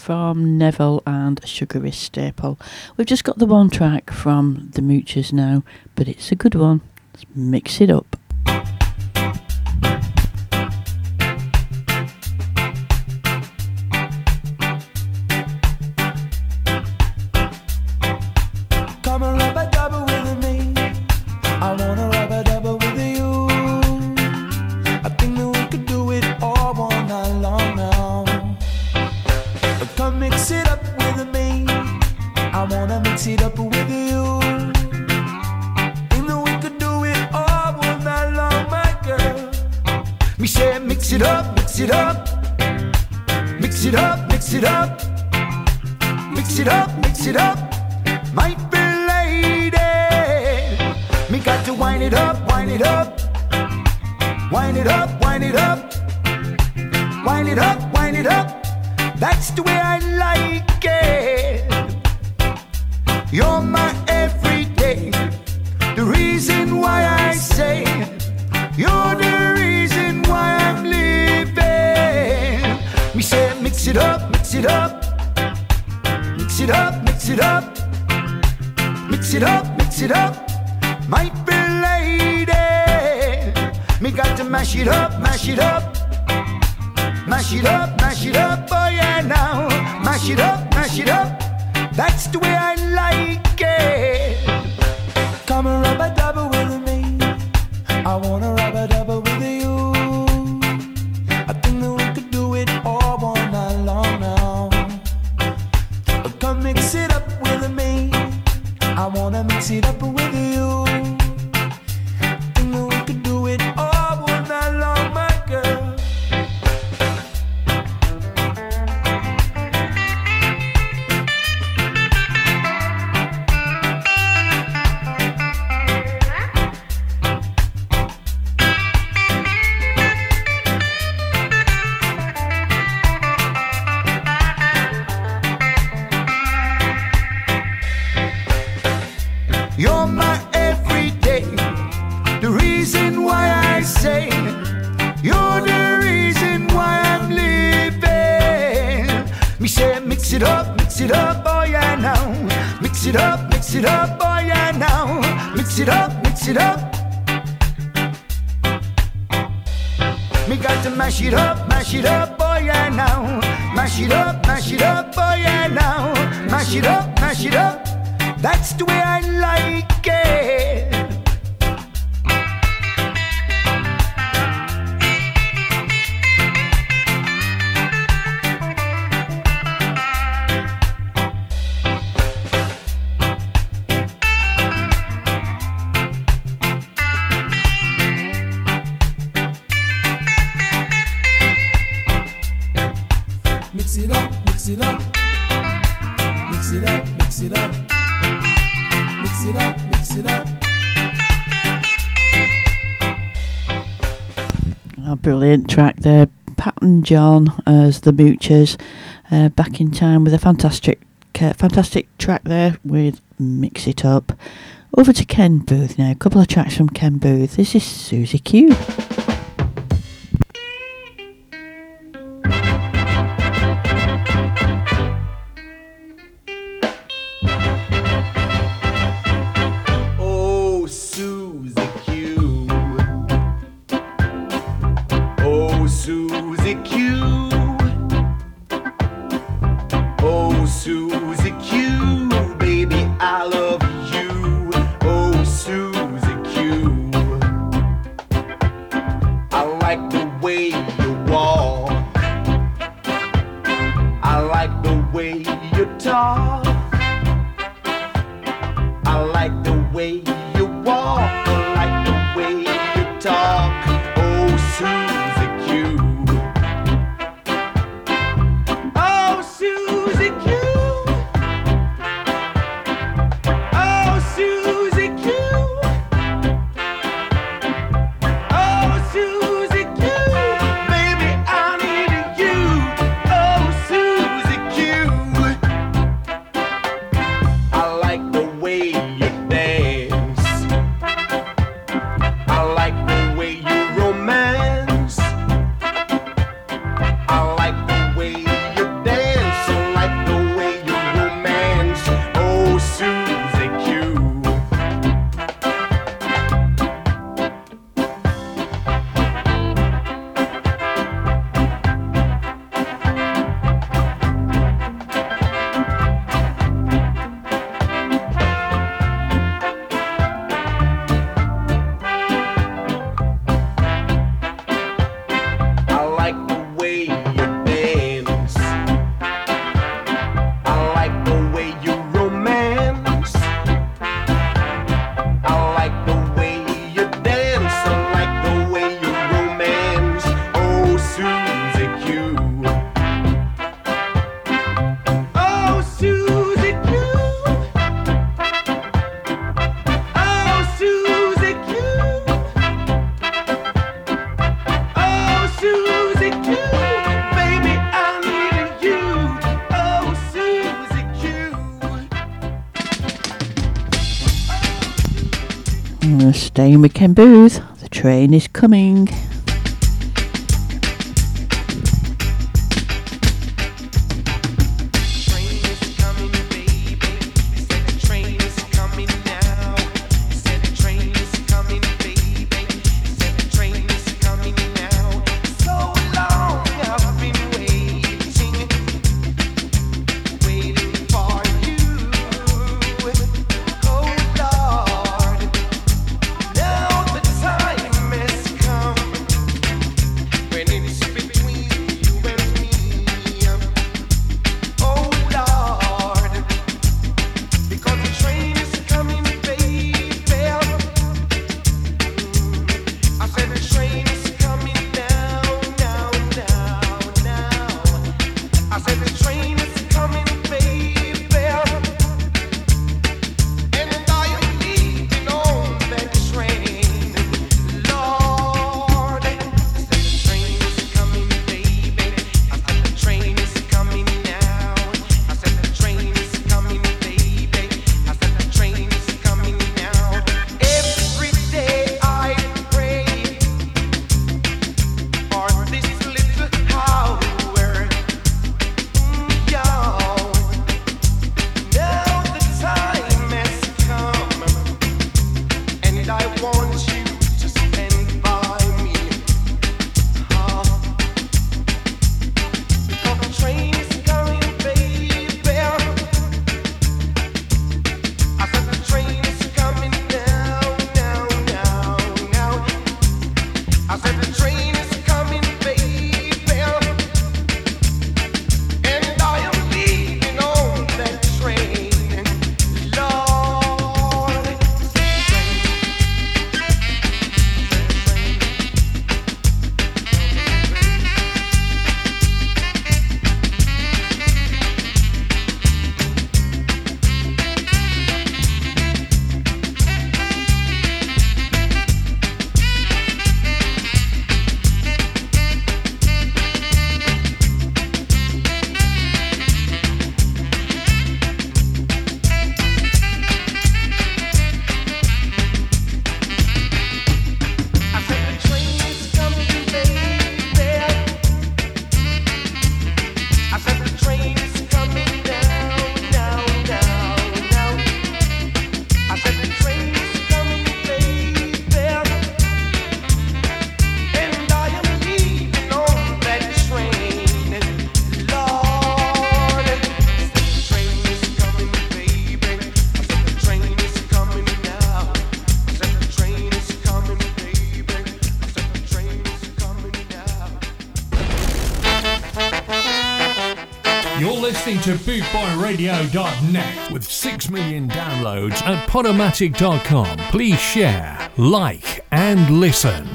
from Neville and Sugary Staple. We've just got the one track from the Moochers now, but it's a good one. Let's mix it up. John as the Butchers, uh, back in time with a fantastic, uh, fantastic track there with "Mix It Up." Over to Ken Boothe now. A couple of tracks from Ken Boothe. This is Susie Q. Staying with Ken Boothe, the train is coming. radio.net with 6 million downloads at podomatic.com. Please share, like, and listen.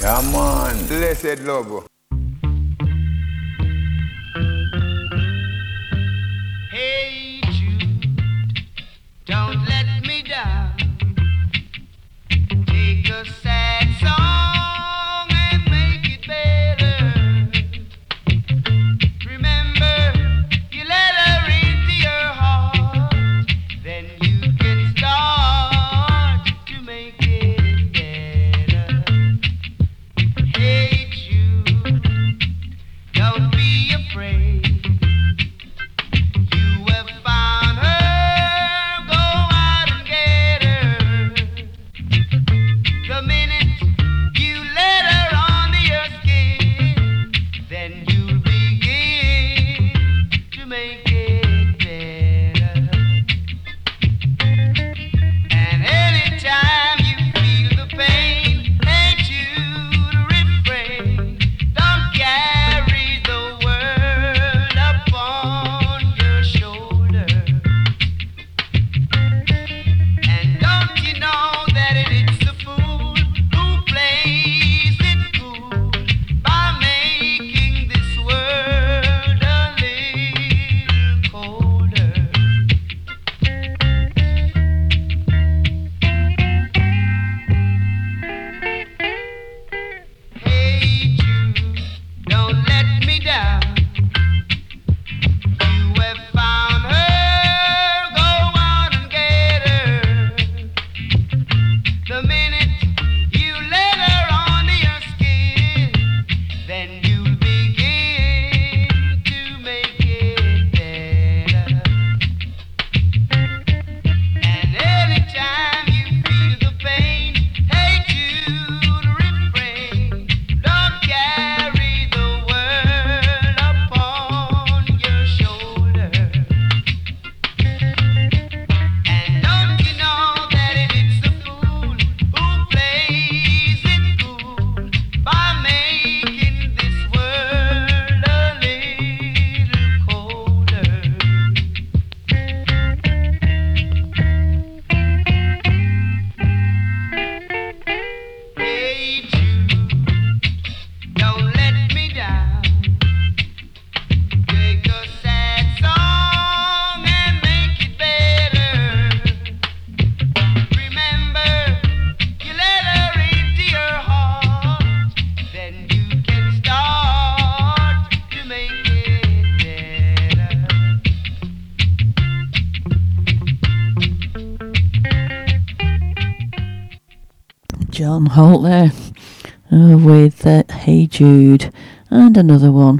Come on, blessed Lobo.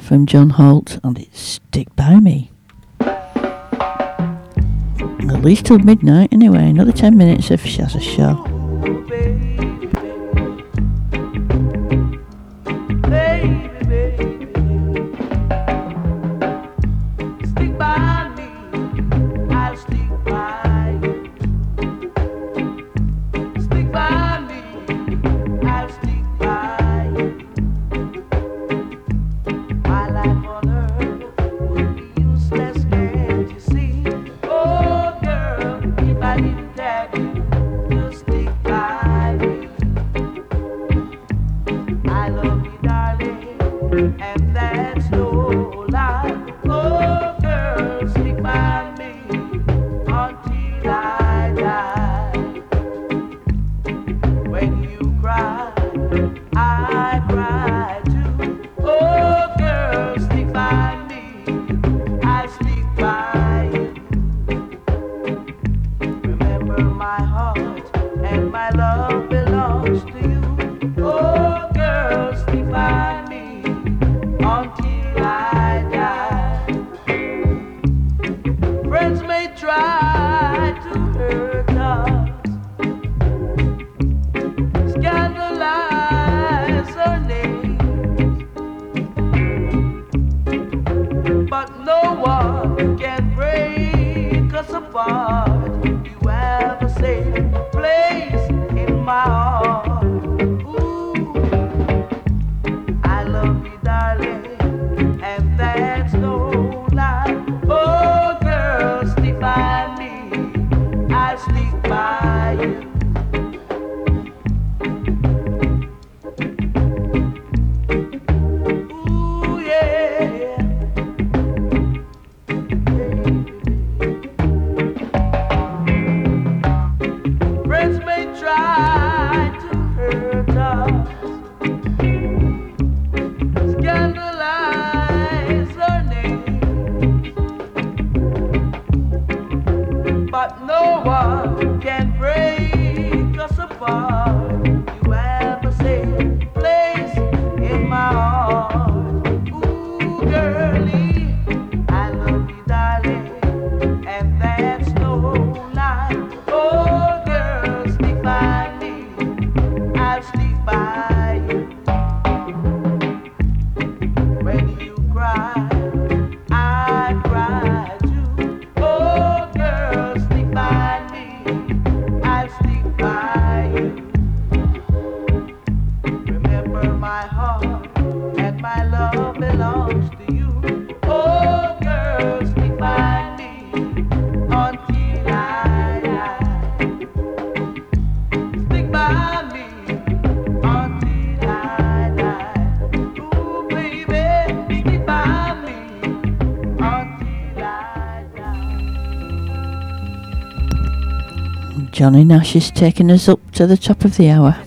from John Holt, and it's Stick By Me. At least till midnight, anyway, another 10 minutes of Shazza Show. Johnny Nash is taking us up to the top of the hour.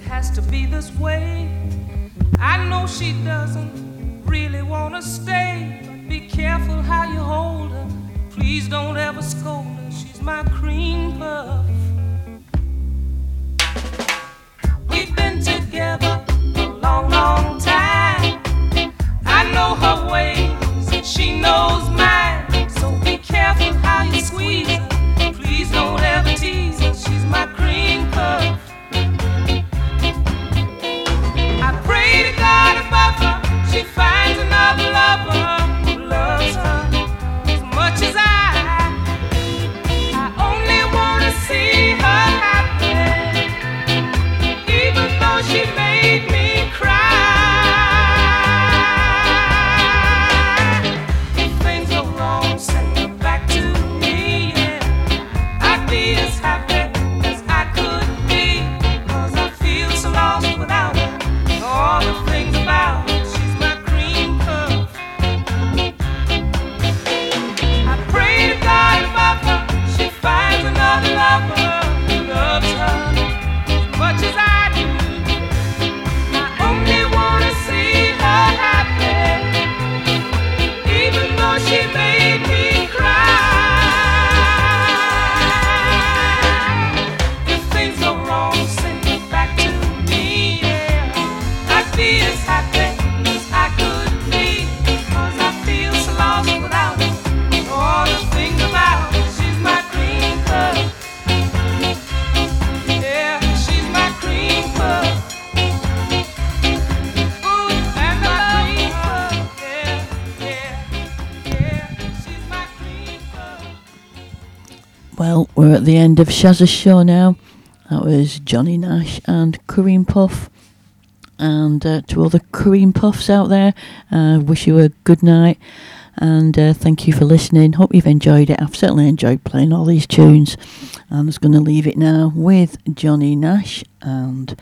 The end of Shazza's show now. That was Johnny Nash and Cream Puff. And uh, to all the Cream Puffs out there, uh, wish you a good night. And uh, thank you for listening. Hope you've enjoyed it. I've certainly enjoyed playing all these tunes. I'm just going to leave it now with Johnny Nash. And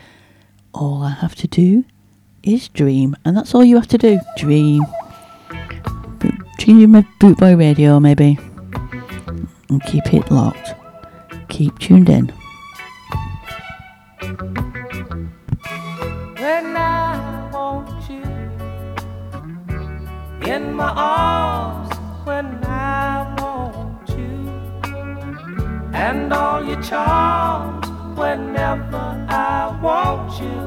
all I have to do is dream. And that's all you have to do. Dream. Dream of Bootboy Radio, maybe and keep it locked. Keep tuned in. when I want you in my arms when I want you and all your charms whenever I want you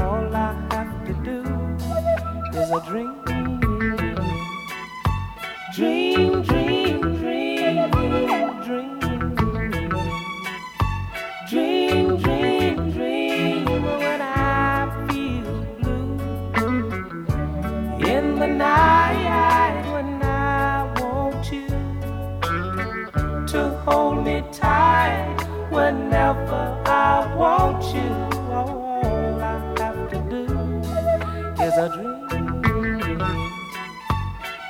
all I have to do is a dream dream dream dream dream hold me tight whenever I want you. All I have to do is a dream.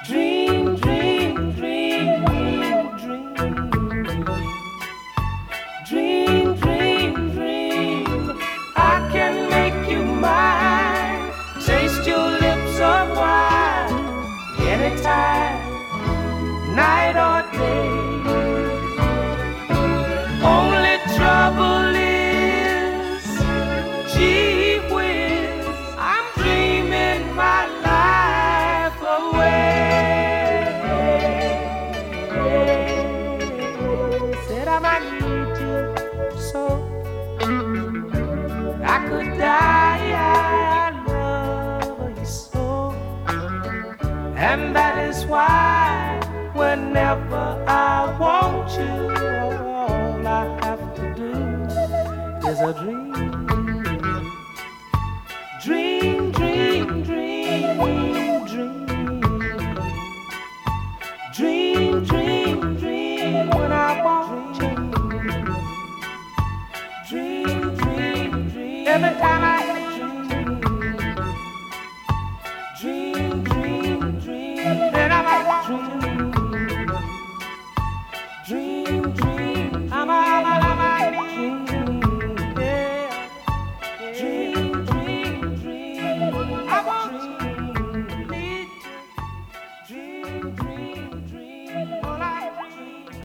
Dream, dream, dream, dream. Dream, dream. I can make you mine. Taste your lips of wine. Night And that is why, whenever I want you, all I have to do is a dream. Dream, dream, dream, dream. Dream, dream, dream when I want you. Dream, dream, dream. Every time I